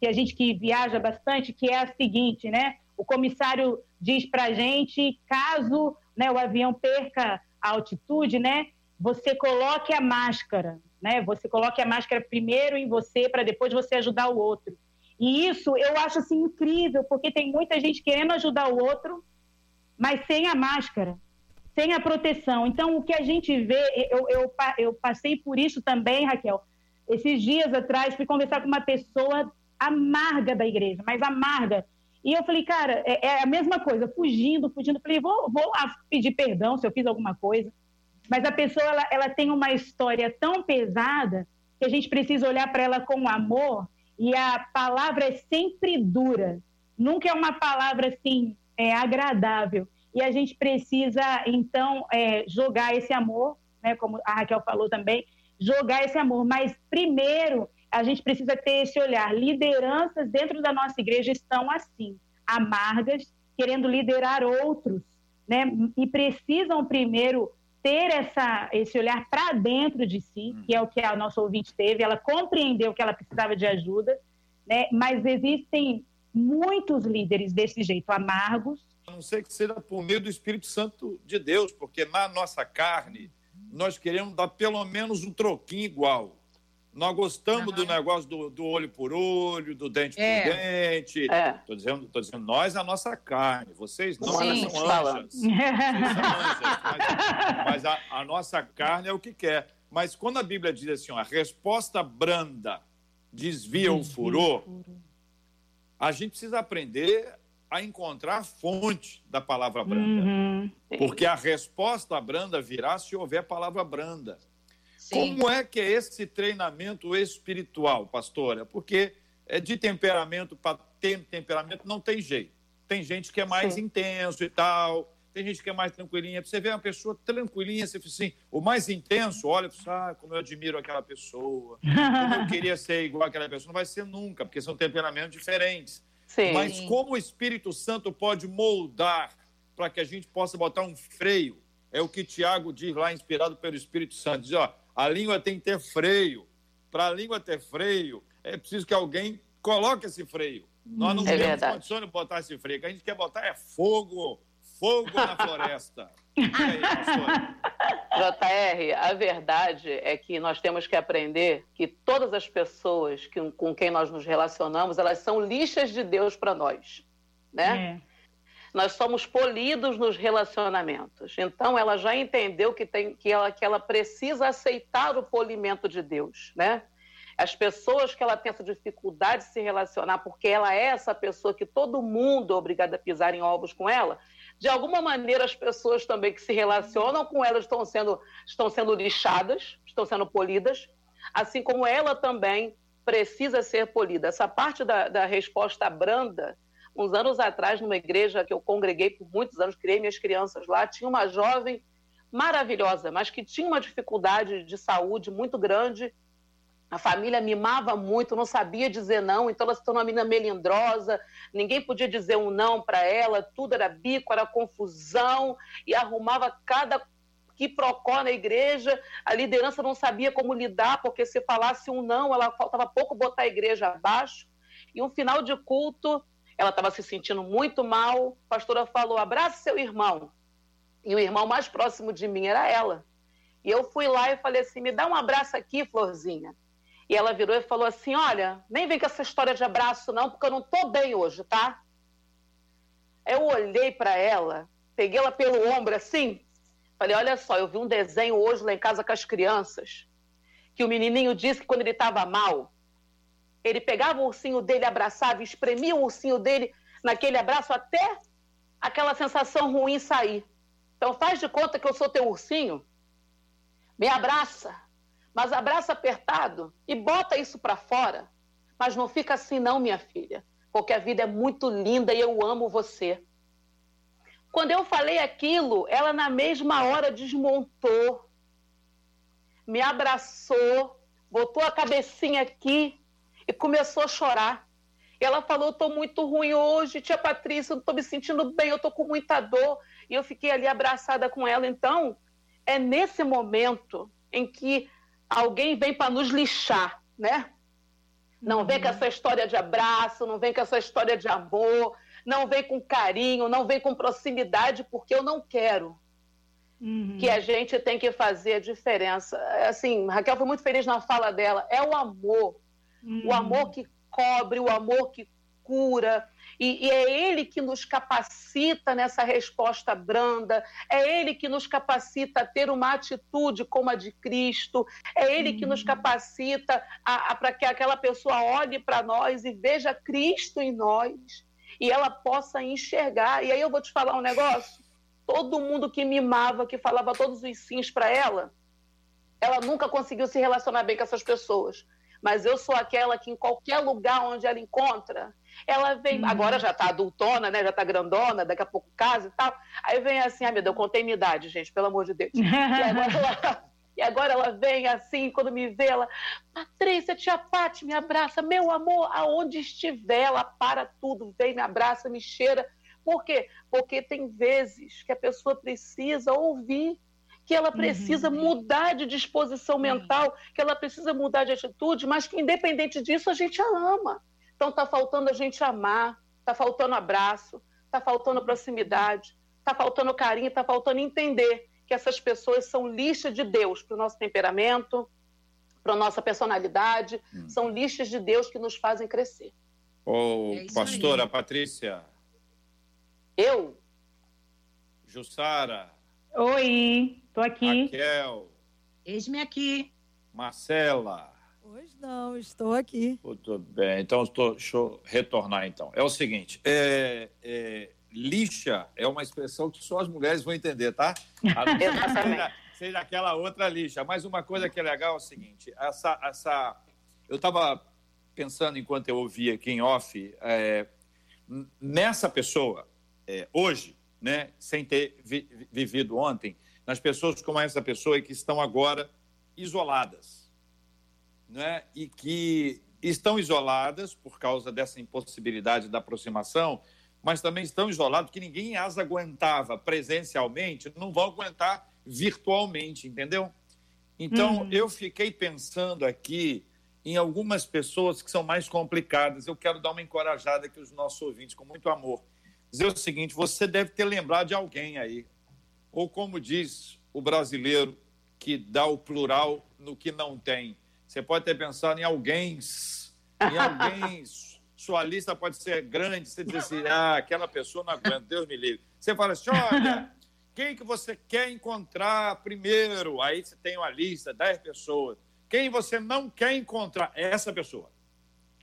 Que a gente que viaja bastante, que é a seguinte, né? O comissário diz para a gente, caso né, o avião perca a altitude, né? Você coloque a máscara, né? Você coloque a máscara primeiro em você para depois você ajudar o outro. E isso eu acho assim incrível, porque tem muita gente querendo ajudar o outro, mas sem a máscara, sem a proteção. Então, o que a gente vê, eu, eu, eu passei por isso também, Raquel, Esses dias atrás, fui conversar com uma pessoa amarga da igreja, mas amarga. E eu falei, cara, é, é a mesma coisa, fugindo, fugindo. Falei, vou, vou pedir perdão se eu fiz alguma coisa. Mas a pessoa, ela, ela tem uma história tão pesada que a gente precisa olhar para ela com amor. E a palavra é sempre dura. Nunca é uma palavra assim é, agradável. E a gente precisa, então, é, jogar esse amor, né, como a Raquel falou também, jogar esse amor. Mas primeiro a gente precisa ter esse olhar. Lideranças dentro da nossa igreja estão assim, amargas, querendo liderar outros, né? E precisam primeiro ter essa, esse olhar para dentro de si, que é o que a nossa ouvinte teve, ela compreendeu que ela precisava de ajuda, né? Mas existem muitos líderes desse jeito, amargos. A não ser que seja por meio do Espírito Santo de Deus, porque na nossa carne nós queremos dar pelo menos um troquinho igual. Nós gostamos uhum. do negócio do, do, olho por olho, do dente é. por dente. É. Tô, dizendo, tô dizendo, nós, a nossa carne. Vocês não, Sim, são anjas. Vocês são anjas. Mas, mas a, a, nossa carne é o que quer. Mas quando a Bíblia diz assim, ó, a resposta branda desvia o furor, a gente precisa aprender a encontrar a fonte da palavra branda. Uhum. Porque a resposta branda virá se houver palavra branda. Sim. Como é que é esse treinamento espiritual, pastora? Porque é de temperamento para temperamento não tem jeito. Tem gente que é mais Sim. intenso e tal, tem gente que é mais tranquilinha. Você vê uma pessoa tranquilinha, você fala assim, o mais intenso, olha, ah, como eu admiro aquela pessoa, como eu [LAUGHS] queria ser igual àquela pessoa. Não vai ser nunca, porque são temperamentos diferentes. Sim. Mas como o Espírito Santo pode moldar para que a gente possa botar um freio? É o que Tiago diz lá, inspirado pelo Espírito Santo. Diz, ó, a língua tem que ter freio. Para a língua ter freio, é preciso que alguém coloque esse freio. Nós não é temos verdade. condições de botar esse freio. O que a gente quer botar é fogo. Fogo na [LAUGHS] floresta. JR, a verdade é que nós temos que aprender que todas as pessoas que, com quem nós nos relacionamos, elas são lixas de Deus para nós, né? É nós somos polidos nos relacionamentos. Então, ela já entendeu que, tem, que, ela, que ela precisa aceitar o polimento de Deus, né? As pessoas que ela tem essa dificuldade de se relacionar, porque ela é essa pessoa que todo mundo é obrigado a pisar em ovos com ela, de alguma maneira as pessoas também que se relacionam com ela estão sendo, estão sendo lixadas, estão sendo polidas, assim como ela também precisa ser polida. Essa parte da, da resposta branda uns anos atrás, numa igreja que eu congreguei por muitos anos, criei minhas crianças lá, tinha uma jovem maravilhosa, mas que tinha uma dificuldade de saúde muito grande. A família mimava muito, não sabia dizer não, então ela se tornou uma menina melindrosa, ninguém podia dizer um não para ela, tudo era bico, era confusão, e arrumava cada que procó na igreja, a liderança não sabia como lidar, porque se falasse um não, ela faltava pouco botar a igreja abaixo. E um final de culto, ela estava se sentindo muito mal. A pastora falou: abrace seu irmão. E o irmão mais próximo de mim era ela. E eu fui lá e falei assim: me dá um abraço aqui, Florzinha. E ela virou e falou assim: olha, nem vem com essa história de abraço, não, porque eu não estou bem hoje, tá? Eu olhei para ela, peguei ela pelo ombro assim, falei: olha só, eu vi um desenho hoje lá em casa com as crianças, que o menininho disse que quando ele estava mal, ele pegava o ursinho dele, abraçava, espremia o ursinho dele naquele abraço até aquela sensação ruim sair. Então faz de conta que eu sou teu ursinho, me abraça, mas abraça apertado e bota isso para fora. Mas não fica assim não, minha filha, porque a vida é muito linda e eu amo você. Quando eu falei aquilo, ela na mesma hora desmontou, me abraçou, botou a cabecinha aqui e começou a chorar. Ela falou: estou muito ruim hoje, tia Patrícia, não estou me sentindo bem, eu estou com muita dor. E eu fiquei ali abraçada com ela. Então, é nesse momento em que alguém vem para nos lixar, né? Não vem com essa história de abraço, não vem com essa história de amor, não vem com carinho, não vem com proximidade, porque eu não quero. Uhum. Que a gente tem que fazer a diferença. Assim, Raquel foi muito feliz na fala dela. É o amor. Uhum. O amor que cobre, o amor que cura. E, e, é Ele que nos capacita nessa resposta branda, é Ele que nos capacita a ter uma atitude como a de Cristo, é Ele que nos uhum. capacita para que aquela pessoa olhe para nós e veja Cristo em nós e ela possa enxergar. E aí eu vou te falar um negócio: todo mundo que mimava, que falava todos os sims para ela, ela nunca conseguiu se relacionar bem com essas pessoas. Mas eu sou aquela que em qualquer lugar onde ela encontra, ela vem, uhum. agora já está adultona, né? Já está grandona, daqui a pouco casa e tal. Aí vem assim, ah, meu Deus, eu contei minha idade, gente, pelo amor de Deus. [LAUGHS] e, agora ela, e agora ela vem assim, quando me vê, ela, Patrícia, tia Pati, me abraça, meu amor, aonde estiver, ela para tudo, vem, me abraça, me cheira. Por quê? Porque tem vezes que a pessoa precisa ouvir que ela precisa uhum. mudar de disposição mental, que ela precisa mudar de atitude, mas que independente disso a gente a ama. Então está faltando a gente amar, está faltando abraço, está faltando proximidade, está faltando carinho, está faltando entender que essas pessoas são lixa de Deus para o nosso temperamento, para a nossa personalidade, hum. são lixas de Deus que nos fazem crescer. Ô, é pastora aí. Patrícia. Eu? Jussara. Oi, tô aqui. Raquel. Eis-me aqui. Marcela. Pois não, estou aqui. Tudo bem, então estou, deixa eu retornar então. É o seguinte, é, é, lixa é uma expressão que só as mulheres vão entender, tá? [LAUGHS] seja, seja aquela outra lixa. Mas uma coisa que é legal é o seguinte, essa, essa, eu estava pensando enquanto eu ouvia aqui em off, é, nessa pessoa, é, hoje, né, sem ter vi, vivido ontem, nas pessoas como essa pessoa que estão agora isoladas né, e que estão isoladas por causa dessa impossibilidade da aproximação, mas também estão isolados que ninguém as aguentava presencialmente, não vão aguentar virtualmente, entendeu? Então, uhum. eu fiquei pensando aqui em algumas pessoas que são mais complicadas. Eu quero dar uma encorajada aqui aos nossos ouvintes, com muito amor. Dizer o seguinte: você deve ter lembrado de alguém aí. Ou como diz o brasileiro, que dá o plural no que não tem. Você pode ter pensado em alguém, em alguém. Sua lista pode ser grande. Você diz assim, ah, aquela pessoa não aguenta, Deus me livre. Você fala assim, olha, quem que você quer encontrar primeiro? Aí você tem uma lista, 10 pessoas. Quem você não quer encontrar? Essa pessoa.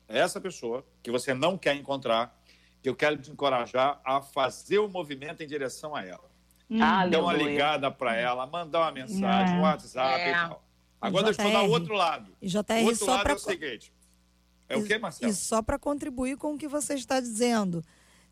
Essa pessoa que você não quer encontrar, que eu quero te encorajar a fazer o movimento em direção a ela. Hum. Dar uma ligada para ela, mandar uma mensagem, um é. WhatsApp é. e tal. Agora eu estou do outro lado. E JR, o outro só lado pra... é o seguinte. É o que, Marcelo? E só para contribuir com o que você está dizendo.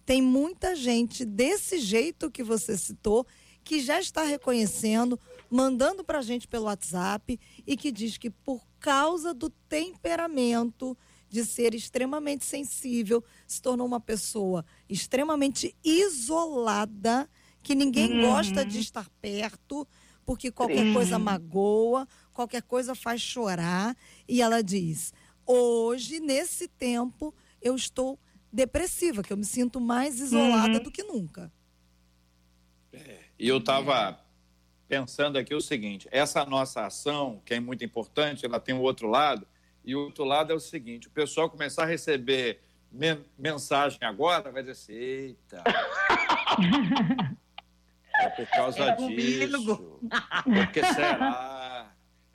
Tem muita gente desse jeito que você citou que já está reconhecendo, mandando para a gente pelo WhatsApp e que diz que por causa do temperamento de ser extremamente sensível, se tornou uma pessoa extremamente isolada, que ninguém uhum. gosta de estar perto, porque qualquer uhum. coisa magoa, qualquer coisa faz chorar. E ela diz: hoje, nesse tempo, eu estou depressiva, que eu me sinto mais isolada uhum. do que nunca. É, e eu estava pensando aqui o seguinte: essa nossa ação, que é muito importante, ela tem o um outro lado, e o outro lado é o seguinte: o pessoal começar a receber men mensagem agora, vai dizer assim, eita. [LAUGHS] é por causa é disso. Por que será?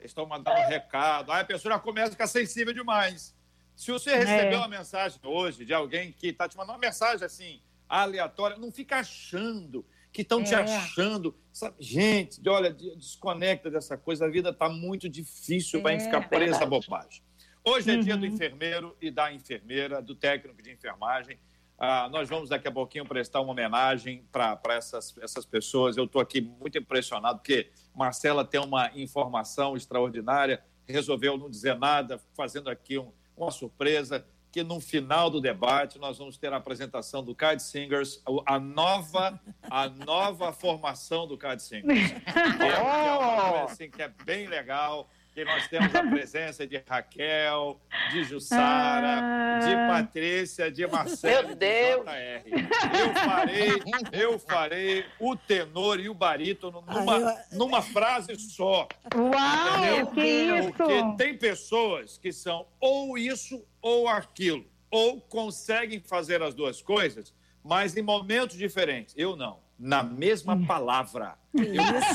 Estão mandando um recado. Aí a pessoa já começa a ficar sensível demais. Se você recebeu é. uma mensagem hoje de alguém que está te mandando uma mensagem assim, aleatória, não fica achando que estão é. te achando. Sabe? Gente, olha, desconecta dessa coisa. A vida está muito difícil para é, ficar presa a bobagem. Hoje é uhum. dia do uhum. enfermeiro e da enfermeira, do técnico de enfermagem. Ah, nós vamos daqui a pouquinho prestar uma homenagem para essas, essas pessoas. Eu estou aqui muito impressionado, porque Marcela tem uma informação extraordinária, resolveu não dizer nada, fazendo aqui um, uma surpresa, que no final do debate nós vamos ter a apresentação do Card Singers, a nova, a nova formação do Card Singers. Que [LAUGHS] é, que é uma coisa assim, que é bem legal que nós temos a [LAUGHS] presença de Raquel, de Jussara, ah. de Patrícia, de Marcelo Meu Deus. de JR. Eu farei, eu farei o tenor e o barítono numa, eu... numa frase só. Uau, entendeu? que isso! Porque tem pessoas que são ou isso ou aquilo. ou conseguem fazer as duas coisas, mas em momentos diferentes. Eu não. Na mesma palavra. Eu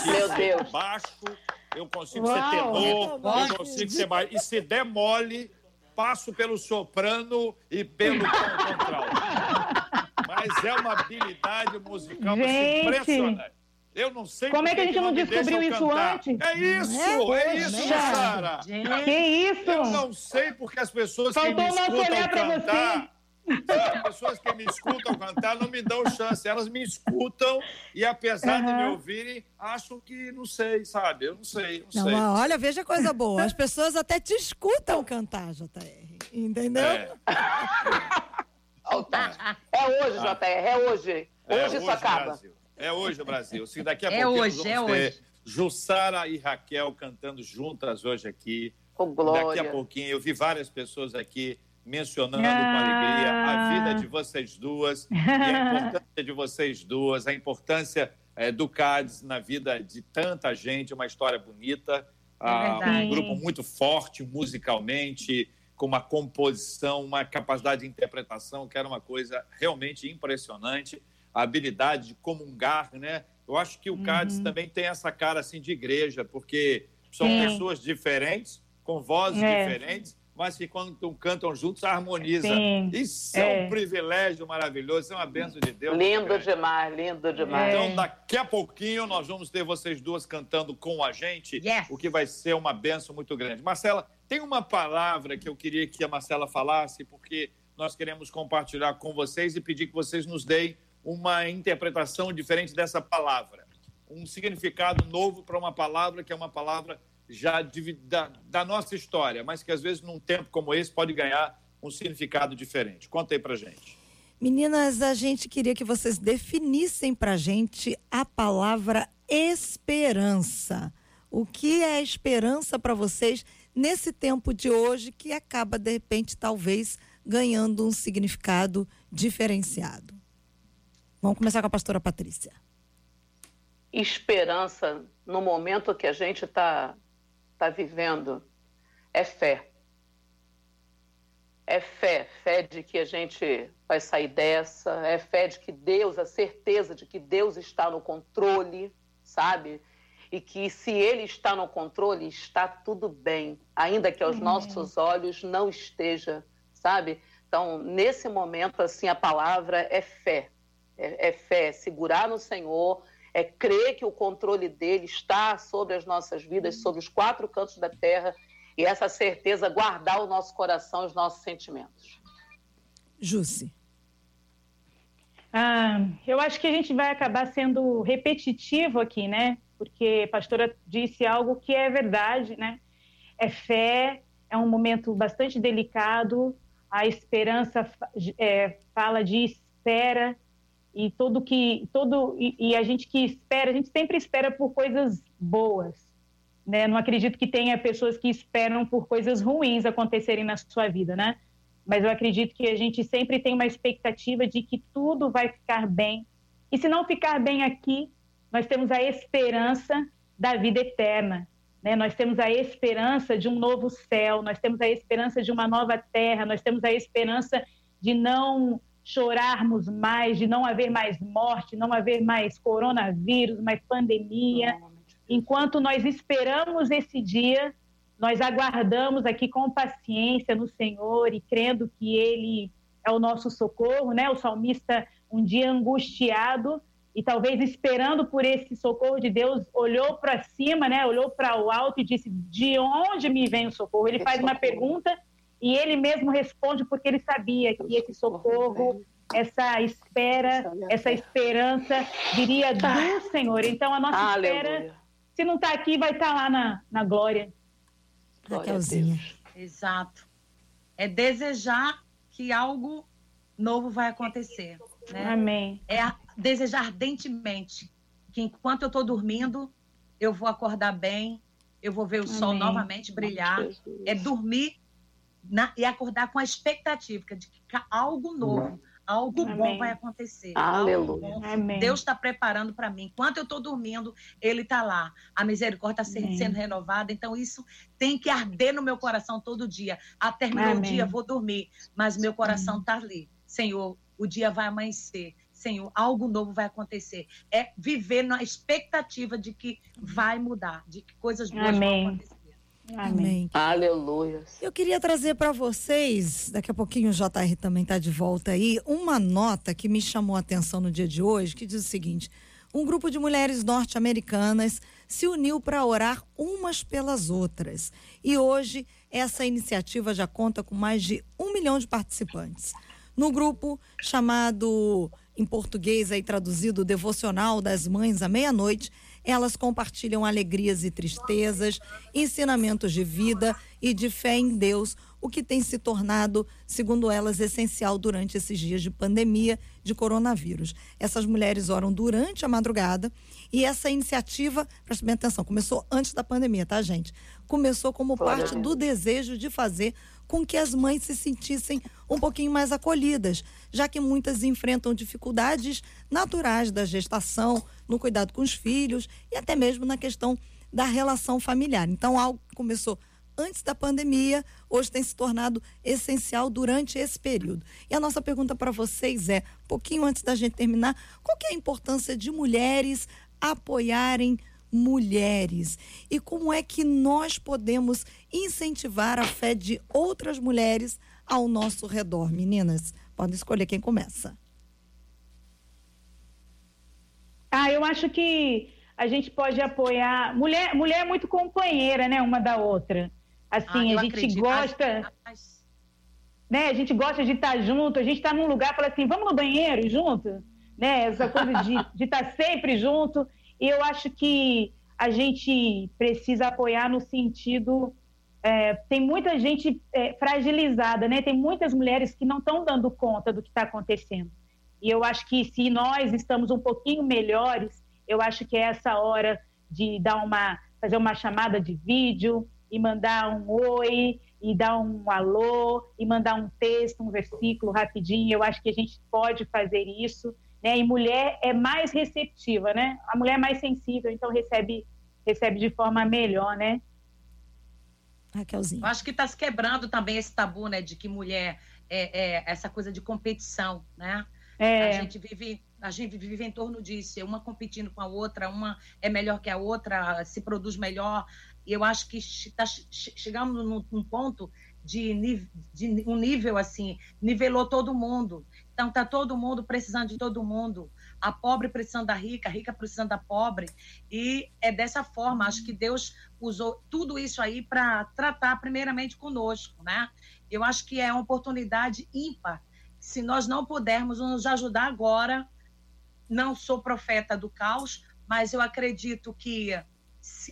Meu Deus. baixo, eu consigo Uau. ser tenor, Pode. eu consigo ser mais. E se der mole, passo pelo soprano e pelo [LAUGHS] contralto. Mas é uma habilidade musical Gente. impressionante. Eu não sei Como é que a gente não me descobriu isso cantar. antes? É isso, É, é, isso. Sara. Que isso? Eu não sei porque as pessoas que Faltou me o nosso escutam cantar. As pessoas que me escutam cantar não me dão chance. Elas me escutam e, apesar de me ouvirem, acham que não sei, sabe? Eu não sei, não, Não, sei. mas olha, veja coisa boa. As pessoas até te escutam cantar, JR. Entendeu? É, [LAUGHS] É hoje, JR, é hoje. é Hoje isso acaba. Brasil. É hoje, Brasil. Se daqui a É pouquinho hoje, nós é vamos ter hoje. Jussara e Raquel cantando juntas hoje aqui. Com Daqui a glória. pouquinho, eu vi várias pessoas aqui mencionando Ah. com alegria a vida de vocês duas e a [LAUGHS] importância de vocês duas, a importância eh, do CADES na vida de tanta gente, uma história bonita, ah, verdade. um grupo muito forte musicalmente, com uma composição, uma capacidade de interpretação que era uma coisa realmente impressionante, a habilidade de comungar, né? Eu acho que o CADES também tem essa cara assim de igreja, porque são Sim. pessoas diferentes, com vozes É. diferentes, mas que quando cantam juntos harmonizam. Sim. Isso é. É. um privilégio maravilhoso, isso é uma benção de Deus. Lindo grande. demais, lindo demais. Então, daqui a pouquinho, nós vamos ter vocês duas cantando com a gente, Yes. o que vai ser uma benção muito grande. Marcela, tem uma palavra que eu queria que a Marcela falasse, porque nós queremos compartilhar com vocês e pedir que vocês nos deem uma interpretação diferente dessa palavra. Um significado novo para uma palavra que é uma palavra já de- da, da nossa história, mas que às vezes num tempo como esse pode ganhar um significado diferente. Conta aí pra gente. Meninas, a gente queria que vocês definissem pra gente a palavra esperança. O que é esperança para vocês nesse tempo de hoje que acaba, de repente, talvez ganhando um significado diferenciado? Vamos começar com a pastora Patrícia. esperança no momento que a gente está tá vivendo é fé. É fé, fé de que a gente vai sair dessa, é fé de que Deus, a certeza de que Deus está no controle, sabe? E que se Ele está no controle, está tudo bem, ainda que aos nossos olhos não esteja, sabe? Então, nesse momento, assim, a palavra é fé. É, é fé, é segurar no Senhor, é crer que o controle dele está sobre as nossas vidas, sobre os quatro cantos da terra, e essa certeza guardar o nosso coração e os nossos sentimentos. Jussi. Ah, eu acho que a gente vai acabar sendo repetitivo aqui, né? Porque a pastora disse algo que é verdade, né? É fé, é um momento bastante delicado. A esperança é, fala de espera e todo que todo e, e a gente que espera, a gente sempre espera por coisas boas, né? Não acredito que tenha pessoas que esperam por coisas ruins acontecerem na sua vida, né? mas eu acredito que a gente sempre tem uma expectativa de que tudo vai ficar bem. E se não ficar bem aqui, nós temos a esperança da vida eterna. Né? Nós temos a esperança de um novo céu, nós temos a esperança de uma nova terra, nós temos a esperança de não chorarmos mais, de não haver mais morte, não haver mais coronavírus, mais pandemia. Enquanto nós esperamos esse dia, nós aguardamos aqui com paciência no Senhor e crendo que Ele é o nosso socorro, né? O salmista, um dia angustiado e talvez esperando por esse socorro de Deus, olhou para cima, né? Olhou para o alto e disse: De onde me vem o socorro? Ele faz uma pergunta e ele mesmo responde porque ele sabia que esse socorro, essa espera, essa esperança viria do Senhor. Então a nossa espera, Aleluia. se não está aqui, vai estar lá na, na glória. Glória a Raquelzinha. Deus. Exato. É desejar que algo novo vai acontecer. Né? Amém. É desejar ardentemente que enquanto eu estou dormindo, eu vou acordar bem, eu vou ver o sol Amém. novamente brilhar. É dormir na- e acordar com a expectativa de que algo novo, algo Amém. bom vai acontecer. Aleluia. Deus está preparando para mim. Enquanto eu estou dormindo, Ele está lá. A misericórdia está sendo renovada. Então, isso tem que arder no meu coração todo dia. A terminar o dia, vou dormir. Mas meu coração está ali. Senhor, o dia vai amanhecer. Senhor, algo novo vai acontecer. É viver na expectativa de que vai mudar, de que coisas boas Amém. vão acontecer. Amém. Aleluia. Eu queria trazer para vocês, daqui a pouquinho o JR também está de volta aí, uma nota que me chamou a atenção no dia de hoje, que diz o seguinte: um grupo de mulheres norte-americanas se uniu para orar umas pelas outras. E hoje essa iniciativa já conta com mais de um milhão de participantes. No grupo chamado em português aí traduzido Devocional das Mães à Meia-Noite, elas compartilham alegrias e tristezas, ensinamentos de vida e de fé em Deus, o que tem se tornado, segundo elas, essencial durante esses dias de pandemia de coronavírus. Essas mulheres oram durante a madrugada e essa iniciativa, preste bem atenção, começou antes da pandemia, tá, gente? Começou como parte do desejo de fazer com que as mães se sentissem um pouquinho mais acolhidas, já que muitas enfrentam dificuldades naturais da gestação, no cuidado com os filhos e até mesmo na questão da relação familiar. Então, algo que começou antes da pandemia, hoje tem se tornado essencial durante esse período. E a nossa pergunta para vocês é, um pouquinho antes da gente terminar, qual que é a importância de mulheres apoiarem mulheres e como é que nós podemos incentivar a fé de outras mulheres ao nosso redor. Meninas, podem escolher quem começa. Ah, eu acho que a gente pode apoiar. Mulher, mulher é muito companheira, né, uma da outra. Assim, ah, a gente acredito. gosta. Né, a gente gosta de estar junto, a gente está num lugar, fala assim, vamos no banheiro junto, né? Essa coisa de, de estar sempre junto. E eu acho que a gente precisa apoiar no sentido. É, tem muita gente é, fragilizada, né? Tem muitas mulheres que não estão dando conta do que está acontecendo. E eu acho que se nós estamos um pouquinho melhores, eu acho que é essa hora de dar uma, fazer uma chamada de vídeo e mandar um oi e dar um alô e mandar um texto, um versículo rapidinho. Eu acho que a gente pode fazer isso né? E mulher é mais receptiva, né? A mulher é mais sensível, então recebe recebe de forma melhor, né? Raquelzinha. Eu acho que está se quebrando também esse tabu, né, de que mulher é, é essa coisa de competição, né? É. A gente vive a gente vive em torno disso, uma competindo com a outra, uma é melhor que a outra, se produz melhor. E eu acho que tá, chegamos num, num ponto de, de, um nível assim, nivelou todo mundo. Então tá todo mundo precisando de todo mundo, a pobre precisando da rica, a rica precisando da pobre, e é dessa forma. Acho que Deus usou tudo isso aí para tratar primeiramente conosco, né? Eu acho que é uma oportunidade ímpar. Se nós não pudermos nos ajudar agora, não sou profeta do caos, mas eu acredito que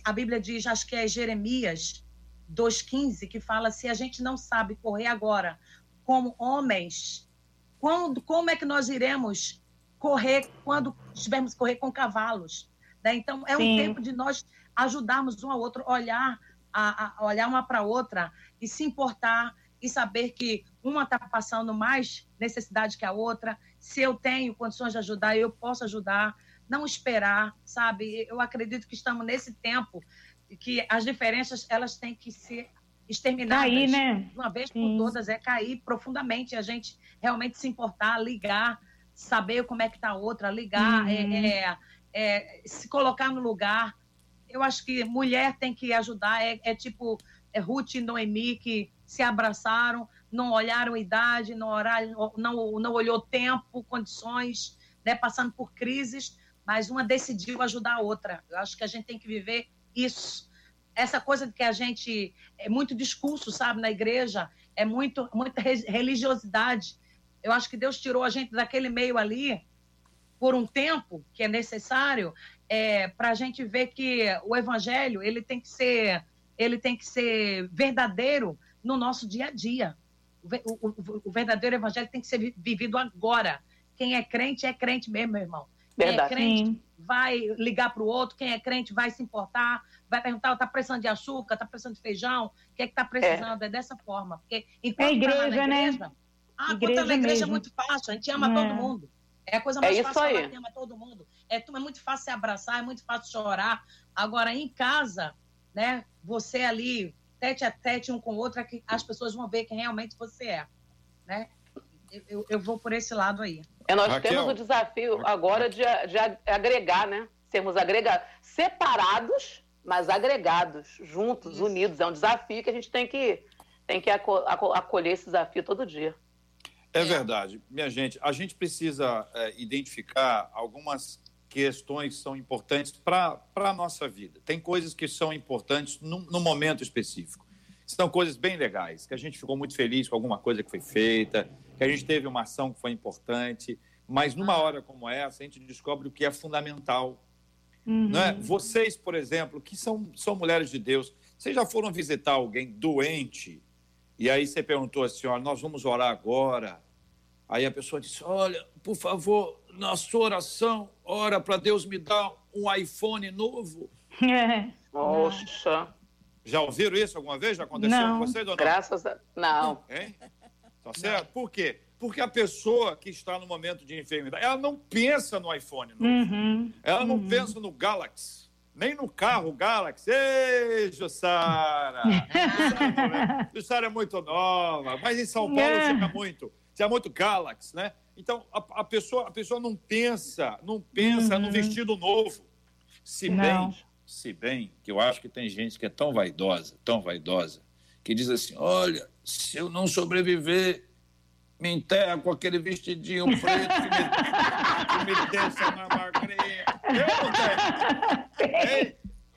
a Bíblia diz, acho que é Jeremias 2,15, que fala: se a gente não sabe correr agora como homens, quando, como é que nós iremos correr quando estivermos correr com cavalos? Né? Então, é Sim. um tempo de nós ajudarmos um ao outro, olhar, a, a olhar uma para a outra e se importar e saber que uma está passando mais necessidade que a outra. Se eu tenho condições de ajudar, eu posso ajudar. Não esperar, sabe? Eu acredito que estamos nesse tempo que as diferenças elas têm que ser exterminadas cair, né? uma vez Sim. por todas, é cair profundamente, a gente realmente se importar, ligar, saber como é que está a outra, ligar, uhum. é, é, é, se colocar no lugar. Eu acho que mulher tem que ajudar, é, é tipo é Ruth e Noemi que se abraçaram, não olharam idade, não, oraram, não, não olhou tempo, condições, né, passando por crises, mas uma decidiu ajudar a outra. Eu acho que a gente tem que viver isso. Essa coisa de que a gente é muito discurso, sabe, na igreja, é muito muita religiosidade. Eu acho que Deus tirou a gente daquele meio ali por um tempo que é necessário é, para a gente ver que o evangelho ele tem que ser ele tem que ser verdadeiro no nosso dia a dia. O, o, o verdadeiro evangelho tem que ser vivido agora. Quem é crente é crente mesmo, meu irmão. Quem é crente vai ligar para o outro, quem é crente vai se importar, vai perguntar, está precisando de açúcar, está precisando de feijão, o que é que está precisando? É. é. dessa forma. Porque enquanto é igreja, tá igreja, né? Ah, igreja na igreja mesmo. é muito fácil, a gente ama é. todo mundo. É a coisa mais é fácil aí. falar que ama todo mundo. É, é muito fácil se abraçar, é muito fácil chorar. Agora, em casa, né, você ali, tete a tete um com o outro, é que as pessoas vão ver quem realmente você é. Né? Eu, eu vou por esse lado aí. É, nós Raquel. temos o desafio agora de, de agregar, né? Sermos agregados. Separados, mas agregados, juntos, Isso. unidos. É um desafio que a gente tem que, tem que acolher esse desafio todo dia. É verdade. Minha gente, a gente precisa é, identificar algumas questões que são importantes para a nossa vida. Tem coisas que são importantes no, no momento específico. São coisas bem legais, que a gente ficou muito feliz com alguma coisa que foi feita, que a gente teve uma ação que foi importante, mas numa hora como essa, a gente descobre o que é fundamental. Uhum. Não é? Vocês, por exemplo, que são, são mulheres de Deus, vocês já foram visitar alguém doente e aí você perguntou assim: ó, nós vamos orar agora. Aí a pessoa disse: olha, por favor, na sua oração, ora para Deus me dar um iPhone novo. É. Nossa. Já ouviram isso alguma vez? Já aconteceu não. com vocês não? Graças a Não. Hein? Tá certo? Por quê? Porque a pessoa que está no momento de enfermidade, ela não pensa no iPhone novo. Uhum. Ela não uhum. pensa no Galaxy. Nem no carro Galaxy. Ei, Jussara! [LAUGHS] Jussara é muito nova. Mas em São Paulo é. tinha muito. Tinha muito Galaxy, né? Então, a, a, pessoa, a pessoa não pensa, não pensa uhum. no vestido novo. Se não. bem, se bem que eu acho que tem gente que é tão vaidosa, tão vaidosa, que diz assim, olha, se eu não sobreviver, me enterra com aquele vestidinho preto que me, que me deixa na magrinha. Eu não tenho.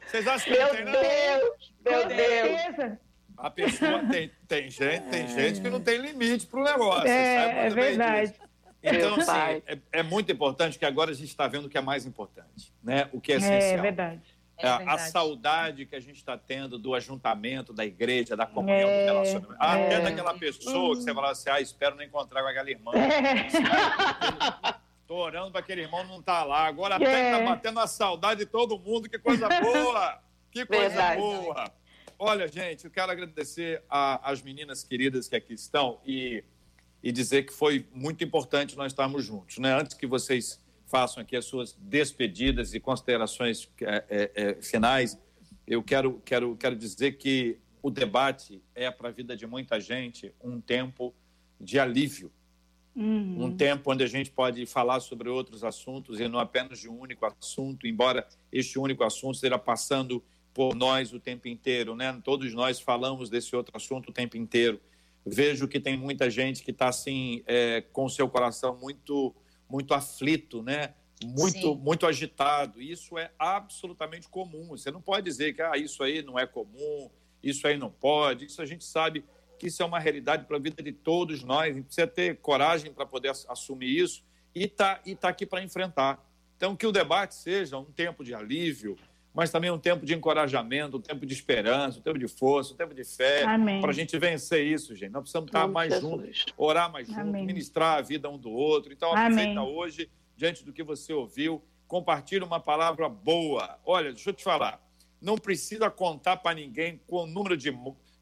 Vocês acham que meu não tem, não? Deus, meu Deus. A pessoa tem, tem gente, tem gente que não tem limite para o negócio. É, é verdade. Então, assim, é, é, muito importante que agora a gente está vendo o que é mais importante, né? O que é, é essencial. É verdade. É a, a saudade que a gente está tendo do ajuntamento da igreja, da comunhão, é, do relacionamento. Até é. daquela pessoa que você fala assim, ah, espero não encontrar com aquela irmã. [LAUGHS] Estou orando para aquele irmão não tá lá. Agora até está batendo a saudade de todo mundo. Que coisa [LAUGHS] boa! Que coisa Verdade. boa! Olha, gente, eu quero agradecer às meninas queridas que aqui estão e, e dizer que foi muito importante nós estarmos juntos. Né? Antes que vocês façam aqui as suas despedidas e considerações é, é, é, finais. Eu quero, quero, quero dizer que o debate é para a vida de muita gente um tempo de alívio, uhum. um tempo onde a gente pode falar sobre outros assuntos e não apenas de um único assunto, embora este único assunto esteja passando por nós o tempo inteiro, né? Todos nós falamos desse outro assunto o tempo inteiro. Vejo que tem muita gente que está assim é, com seu coração muito muito aflito, né? Muito, muito agitado. Isso é absolutamente comum. Você não pode dizer que ah, isso aí não é comum, isso aí não pode. Isso a gente sabe que isso é uma realidade para a vida de todos nós. A gente precisa ter coragem para poder assumir isso e tá, e tá aqui para enfrentar. Então, que o debate seja um tempo de alívio, mas também um tempo de encorajamento, um tempo de esperança, um tempo de força, um tempo de fé, para a gente vencer isso, gente. Nós precisamos estar mais juntos, orar mais juntos, ministrar a vida um do outro. Então, aproveita hoje, diante do que você ouviu, compartilhe uma palavra boa. Olha, deixa eu te falar, não precisa contar para ninguém com o número de,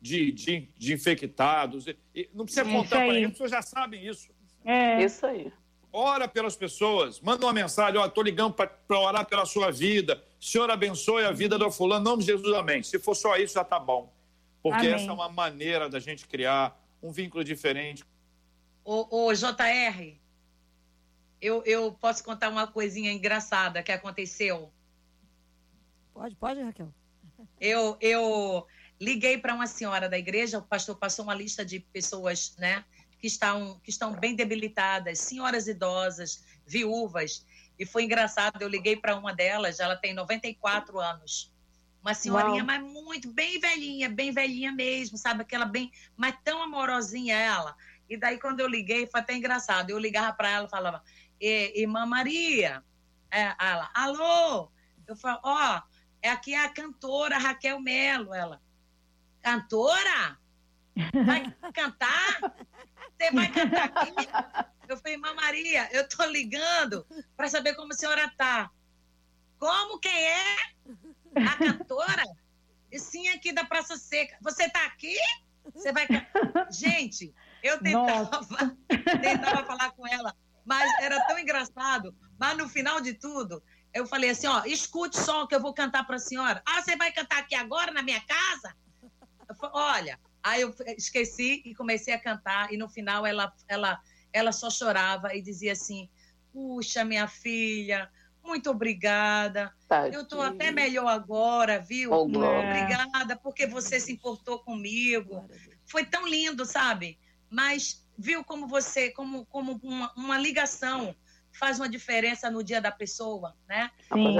de, de, de infectados, não precisa contar para ninguém, as pessoas já sabem isso. É. Isso aí ora pelas pessoas, manda uma mensagem, ó, estou ligando para orar pela sua vida, Senhor abençoe a vida do fulano, em nome de Jesus, amém. Se for só isso, já está bom. Porque amém. essa é uma maneira da gente criar um vínculo diferente. O, o JR, eu, eu posso contar uma coisinha engraçada que aconteceu? Pode, pode, Raquel. Eu, eu liguei para uma senhora da igreja, o pastor passou uma lista de pessoas, né? que estão, que estão bem debilitadas, senhoras idosas, viúvas. E foi engraçado, eu liguei para uma delas, ela tem 94 anos. Uma senhorinha, Uau. mas muito, bem velhinha, bem velhinha mesmo, sabe? Aquela bem, mas tão amorosinha ela. E daí, quando eu liguei, foi até engraçado. Eu ligava para ela e falava, Irmã Maria, é, ela, alô? Eu falo, ó, oh, é aqui a cantora Raquel Melo. Ela, cantora? Vai cantar? Você vai cantar aqui? Eu falei, irmã Maria, eu tô ligando para saber como a senhora tá. Como quem é? A cantora? E sim, aqui da Praça Seca. Você tá aqui? Você vai. Gente, Eu tentava, [LAUGHS] tentava falar com ela, mas era tão engraçado. Mas no final de tudo, eu falei assim: ó, escute só que eu vou cantar para a senhora. Ah, você vai cantar aqui agora na minha casa? Olha, aí eu esqueci e comecei a cantar, e no final ela, ela, ela só chorava e dizia assim: Puxa, minha filha, muito obrigada. Tadinha. Eu estou até melhor agora, viu? Oh, obrigada, porque você se importou comigo. Foi tão lindo, sabe? Mas viu como você, como, como uma, uma ligação faz uma diferença no dia da pessoa, né? Sim.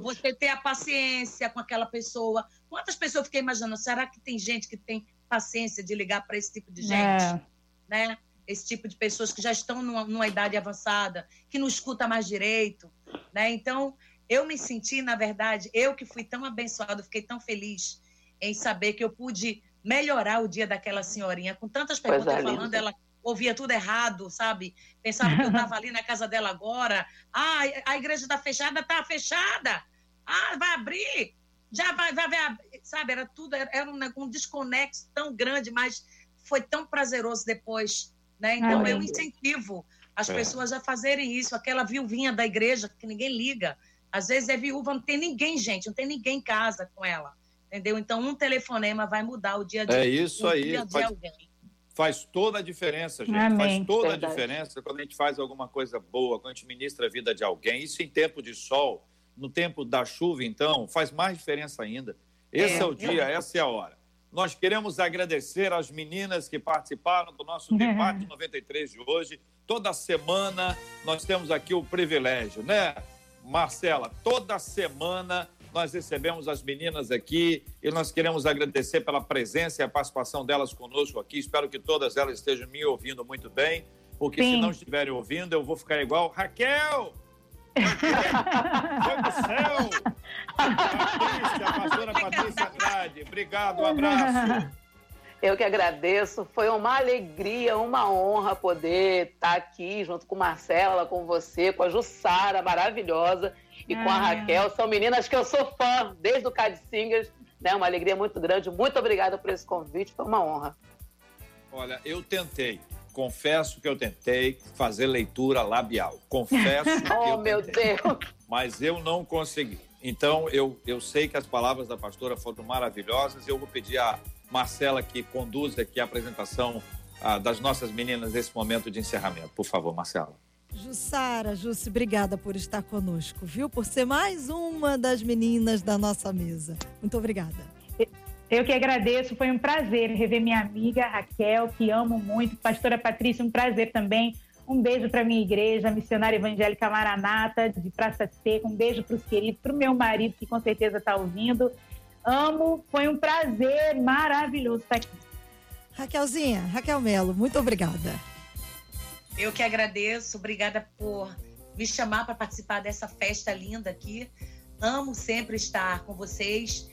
Você ter a paciência com aquela pessoa. Quantas pessoas eu fiquei imaginando? Será que tem gente que tem paciência de ligar para esse tipo de gente? É. Né? Esse tipo de pessoas que já estão numa, numa idade avançada, que não escuta mais direito, né? Então, eu me senti, na verdade, eu que fui tão abençoado, fiquei tão feliz em saber que eu pude melhorar o dia daquela senhorinha, com tantas perguntas falando, ela ouvia tudo errado, sabe? Pensava que eu estava ali na casa dela agora. Ah, a igreja está fechada, está fechada. Ah, vai abrir. Já vai, vai, vai sabe? Era tudo, era um, um desconexo tão grande, mas foi tão prazeroso depois, né? Então eu incentivo as é. pessoas a fazerem isso. Aquela viuvinha da igreja que ninguém liga, às vezes é viúva, não tem ninguém, gente, não tem ninguém em casa com ela, entendeu? Então um telefonema vai mudar o dia a dia. É isso aí. Dia de alguém faz toda a diferença, gente. Amém. Faz toda Verdade. a diferença quando a gente faz alguma coisa boa, quando a gente ministra a vida de alguém. Isso em tempo de sol, no tempo da chuva, então, faz mais diferença ainda. Esse é, é o dia, é. essa é a hora. Nós queremos agradecer às meninas que participaram do nosso [LAUGHS] debate 93 de hoje. Toda semana nós temos aqui o privilégio, né, Marcela? Toda semana nós recebemos as meninas aqui e nós queremos agradecer pela presença e a participação delas conosco aqui. Espero que todas elas estejam me ouvindo muito bem, porque Sim. se não estiverem ouvindo, eu vou ficar igual Raquel! Foi pro céu! Patrícia, pastora Patrícia Andrade. Obrigado, um abraço. Eu que agradeço. Foi uma alegria, uma honra poder estar aqui junto com Marcela, com você, com a Jussara, maravilhosa e com a ah. Raquel. São meninas que eu sou fã desde o Cad Singers. Né? Uma alegria muito grande. Muito obrigada por esse convite. Foi uma honra. Olha, eu tentei. Confesso que eu tentei fazer leitura labial. Confesso [LAUGHS] que oh, eu meu tentei, Deus! Mas eu não consegui. Então, eu, eu sei que as palavras da pastora foram maravilhosas. Eu vou pedir a Marcela que conduza aqui a apresentação ah, das nossas meninas nesse momento de encerramento. Por favor, Marcela. Jussara, Jussi, obrigada por estar conosco, viu? Por ser mais uma das meninas da nossa mesa. Muito obrigada. Eu que agradeço, foi um prazer rever minha amiga Raquel, que amo muito. Pastora Patrícia, um prazer também. Um beijo para minha igreja, missionária evangélica Maranata, de Praça Seca. Um beijo para os queridos, para o meu marido, que com certeza está ouvindo. Amo, foi um prazer maravilhoso estar aqui. Raquelzinha, Raquel Melo, muito obrigada. Eu que agradeço, obrigada por me chamar para participar dessa festa linda aqui. Amo sempre estar com vocês.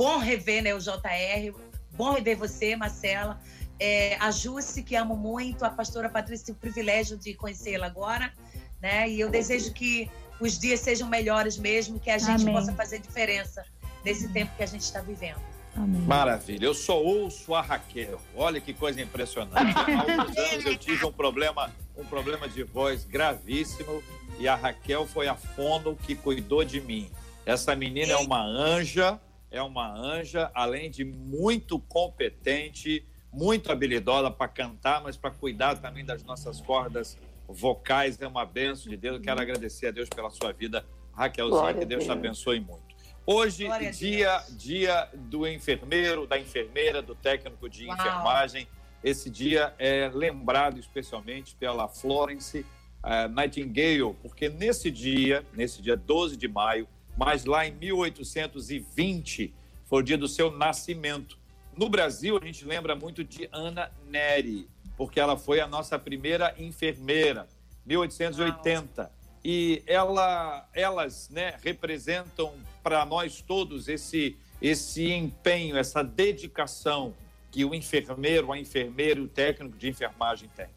Bom rever né, o JR, bom rever você, Marcela. É, a Jússi, que amo muito, a pastora Patrícia, o privilégio de conhecê-la agora. Né? E eu desejo que os dias sejam melhores mesmo, que a gente Amém. possa fazer diferença nesse tempo que a gente está vivendo. Amém. Maravilha. Eu só ouço a Raquel. Olha que coisa impressionante. Há alguns anos eu tive um problema, um problema de voz gravíssimo e a Raquel foi a fono que cuidou de mim. Essa menina é uma anja, é uma anja, além de muito competente, muito habilidosa para cantar, mas para cuidar também das nossas cordas vocais. É uma benção de Deus. Eu quero agradecer a Deus pela sua vida, Raquelzinha. Glória que Deus te abençoe muito. Hoje, dia, dia do enfermeiro, da enfermeira, do técnico de Uau. enfermagem. Esse dia é lembrado especialmente pela Florence uh, Nightingale, porque nesse dia, nesse dia 12 de maio, mas lá em 1820, foi o dia do seu nascimento. No Brasil, a gente lembra muito de Ana Neri, porque ela foi a nossa primeira enfermeira, 1880. Uau. E ela, elas né, representam para nós todos esse, esse empenho, essa dedicação que o enfermeiro, a enfermeira e o técnico de enfermagem tem.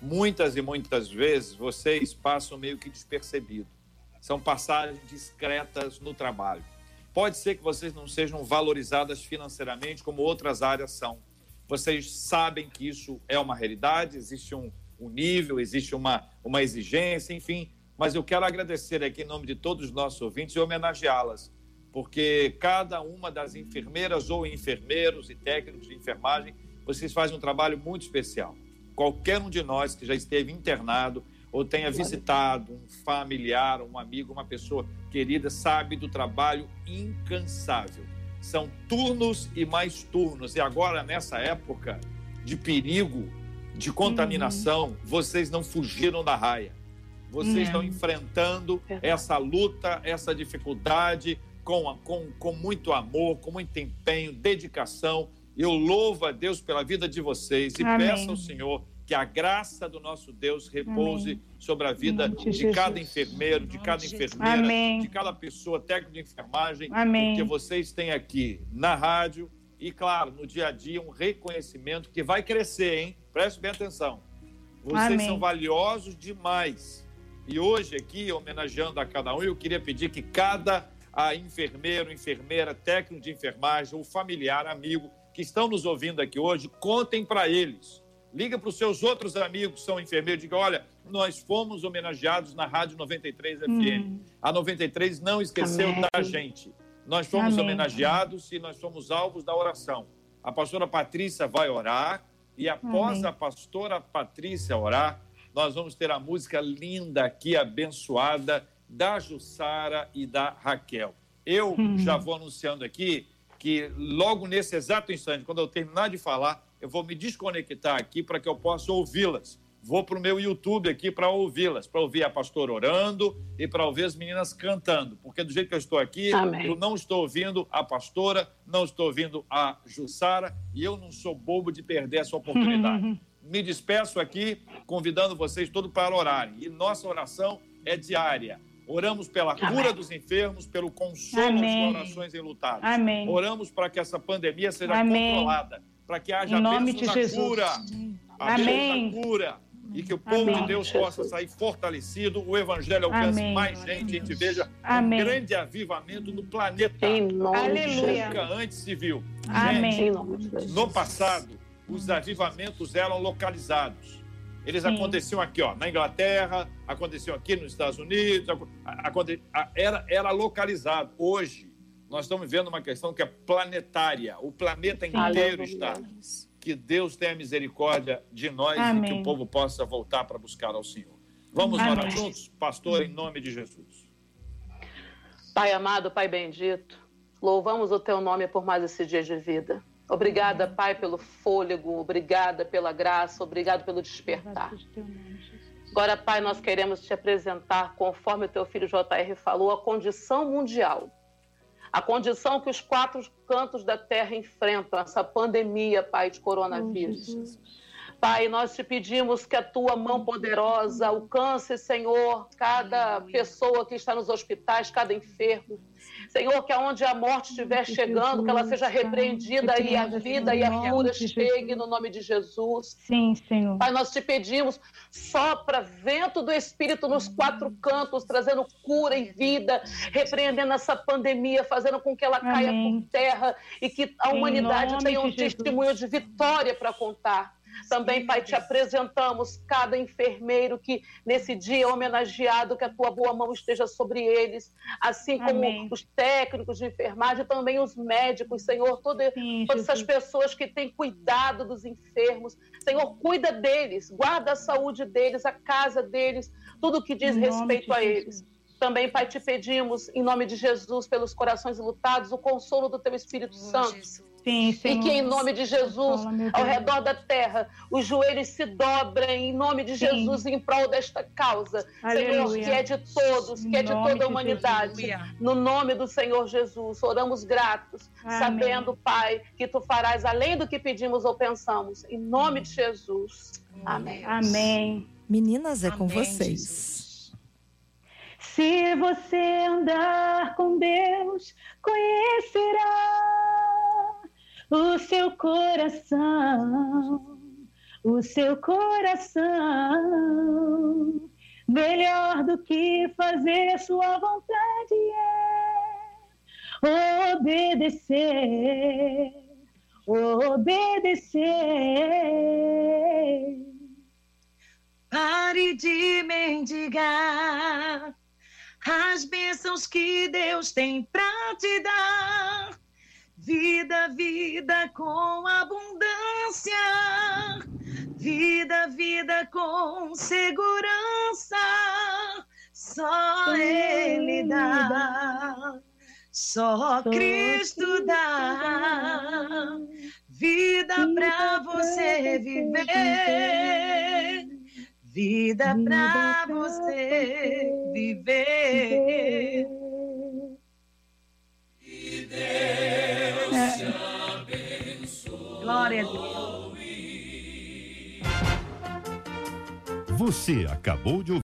Muitas e muitas vezes vocês passam meio que despercebido. São passagens discretas no trabalho. Pode ser que vocês não sejam valorizadas financeiramente como outras áreas são. Vocês sabem que isso é uma realidade, existe um, um nível, existe uma, uma exigência, enfim. Mas eu quero agradecer aqui em nome de todos os nossos ouvintes e homenageá-las, porque cada uma das enfermeiras ou enfermeiros e técnicos de enfermagem, vocês fazem um trabalho muito especial. Qualquer um de nós que já esteve internado ou tenha visitado um familiar, um amigo, uma pessoa querida, sabe do trabalho incansável são turnos e mais turnos. E agora, nessa época de perigo, de contaminação, uhum. vocês não fugiram da raia. Vocês uhum. estão enfrentando essa luta, essa dificuldade com, com, com muito amor, com muito empenho, dedicação. Eu louvo a Deus pela vida de vocês e Amém. peço ao Senhor que a graça do nosso Deus repouse Amém. sobre a vida de, cada enfermeiro, de cada enfermeira, Amém. de cada pessoa técnica de enfermagem, Amém. que vocês têm aqui na rádio e, claro, no dia a dia, um reconhecimento que vai crescer, hein? Preste bem atenção. Vocês são valiosos demais. E hoje aqui, homenageando a cada um, eu queria pedir que cada a enfermeiro, enfermeira, técnico de enfermagem, ou familiar, amigo, que estão nos ouvindo aqui hoje, contem para eles Liga para os seus outros amigos que são enfermeiros e diga: olha, nós fomos homenageados na Rádio 93 FM. Hum. A 93 não esqueceu Amém. da gente. Nós fomos Amém. homenageados e nós somos alvos da oração. A pastora Patrícia vai orar e após a pastora Patrícia orar, nós vamos ter a música linda aqui, abençoada, da Jussara e da Raquel. Eu hum. já vou anunciando aqui que logo nesse exato instante, quando eu terminar de falar, eu vou me desconectar aqui para que eu possa ouvi-las. Vou para o meu YouTube aqui para ouvi-las, para ouvir a pastora orando e para ouvir as meninas cantando, porque do jeito que eu estou aqui, Amém. eu não estou ouvindo a pastora, não estou ouvindo a Jussara e eu não sou bobo de perder essa oportunidade. [LAUGHS] me despeço aqui, convidando vocês todos para orarem. E nossa oração é diária. Oramos pela Amém. cura dos enfermos, pelo consolo Amém. dos corações enlutados. Amém. Oramos para que essa pandemia seja Amém. controlada para que haja em nome de Jesus. cura. A Amém. cura. E que o povo Amém. de Deus possa sair fortalecido, o evangelho alcance Amém. mais gente, a gente veja Amém. um grande avivamento no planeta. Em nome Nunca antes se viu. Amém. Gente, no passado, os avivamentos eram localizados. Eles Sim. aconteciam aqui, ó, na Inglaterra, aconteciam aqui nos Estados Unidos, era, era localizado. Hoje, nós estamos vendo uma questão que é planetária. O planeta inteiro está. Que Deus tenha misericórdia de nós Amém. e que o povo possa voltar para buscar ao Senhor. Vamos Amém. orar juntos, pastor, em nome de Jesus. Pai amado, Pai bendito, louvamos o teu nome por mais esse dia de vida. Obrigada, Pai, pelo fôlego, obrigada pela graça, obrigado pelo despertar. Agora, Pai, nós queremos te apresentar, conforme o teu filho JR falou, a condição mundial a condição que os quatro cantos da terra enfrentam, essa pandemia, Pai, de coronavírus. Pai, nós te pedimos que a tua mão poderosa alcance, Senhor, cada pessoa que está nos hospitais, cada enfermo. Senhor, que aonde a morte estiver chegando, que ela seja repreendida e a vida e a cura chegue no nome de Jesus. Sim, Senhor. Pai, nós te pedimos, sopra vento do Espírito nos quatro cantos, trazendo cura e vida, repreendendo essa pandemia, fazendo com que ela caia por terra e que a humanidade tenha um testemunho de vitória para contar. Também, Pai, te apresentamos cada enfermeiro que nesse dia é homenageado, que a tua boa mão esteja sobre eles, assim como Amém. os técnicos de enfermagem, também os médicos, Senhor, todo, Sim, todas essas pessoas que têm cuidado dos enfermos. Senhor, cuida deles, guarda a saúde deles, a casa deles, tudo que diz respeito a eles. Também, Pai, te pedimos, em nome de Jesus, pelos corações lutados, o consolo do Teu Espírito oh, Santo. Jesus Sim, sim. E que em nome de Jesus, ao redor da terra, os joelhos se dobrem em nome de Jesus em prol desta causa. Aleluia. Senhor, que é de todos, que é de toda a humanidade. No nome do Senhor Jesus, oramos gratos, Amém. sabendo, Pai, que tu farás além do que pedimos ou pensamos. Em nome de Jesus. Amém. Amém. Meninas, é Amém, com vocês. Jesus. Se você andar com Deus, conhecerá o seu coração, o seu coração. Melhor do que fazer sua vontade é obedecer, obedecer. Pare de mendigar as bênçãos que Deus tem para te dar. Vida, vida com abundância. Vida, vida com segurança. Só Ele dá. Só Cristo dá vida para você viver, vida para você viver. Te abençoe. Glória a Deus. Você acabou de ouvir.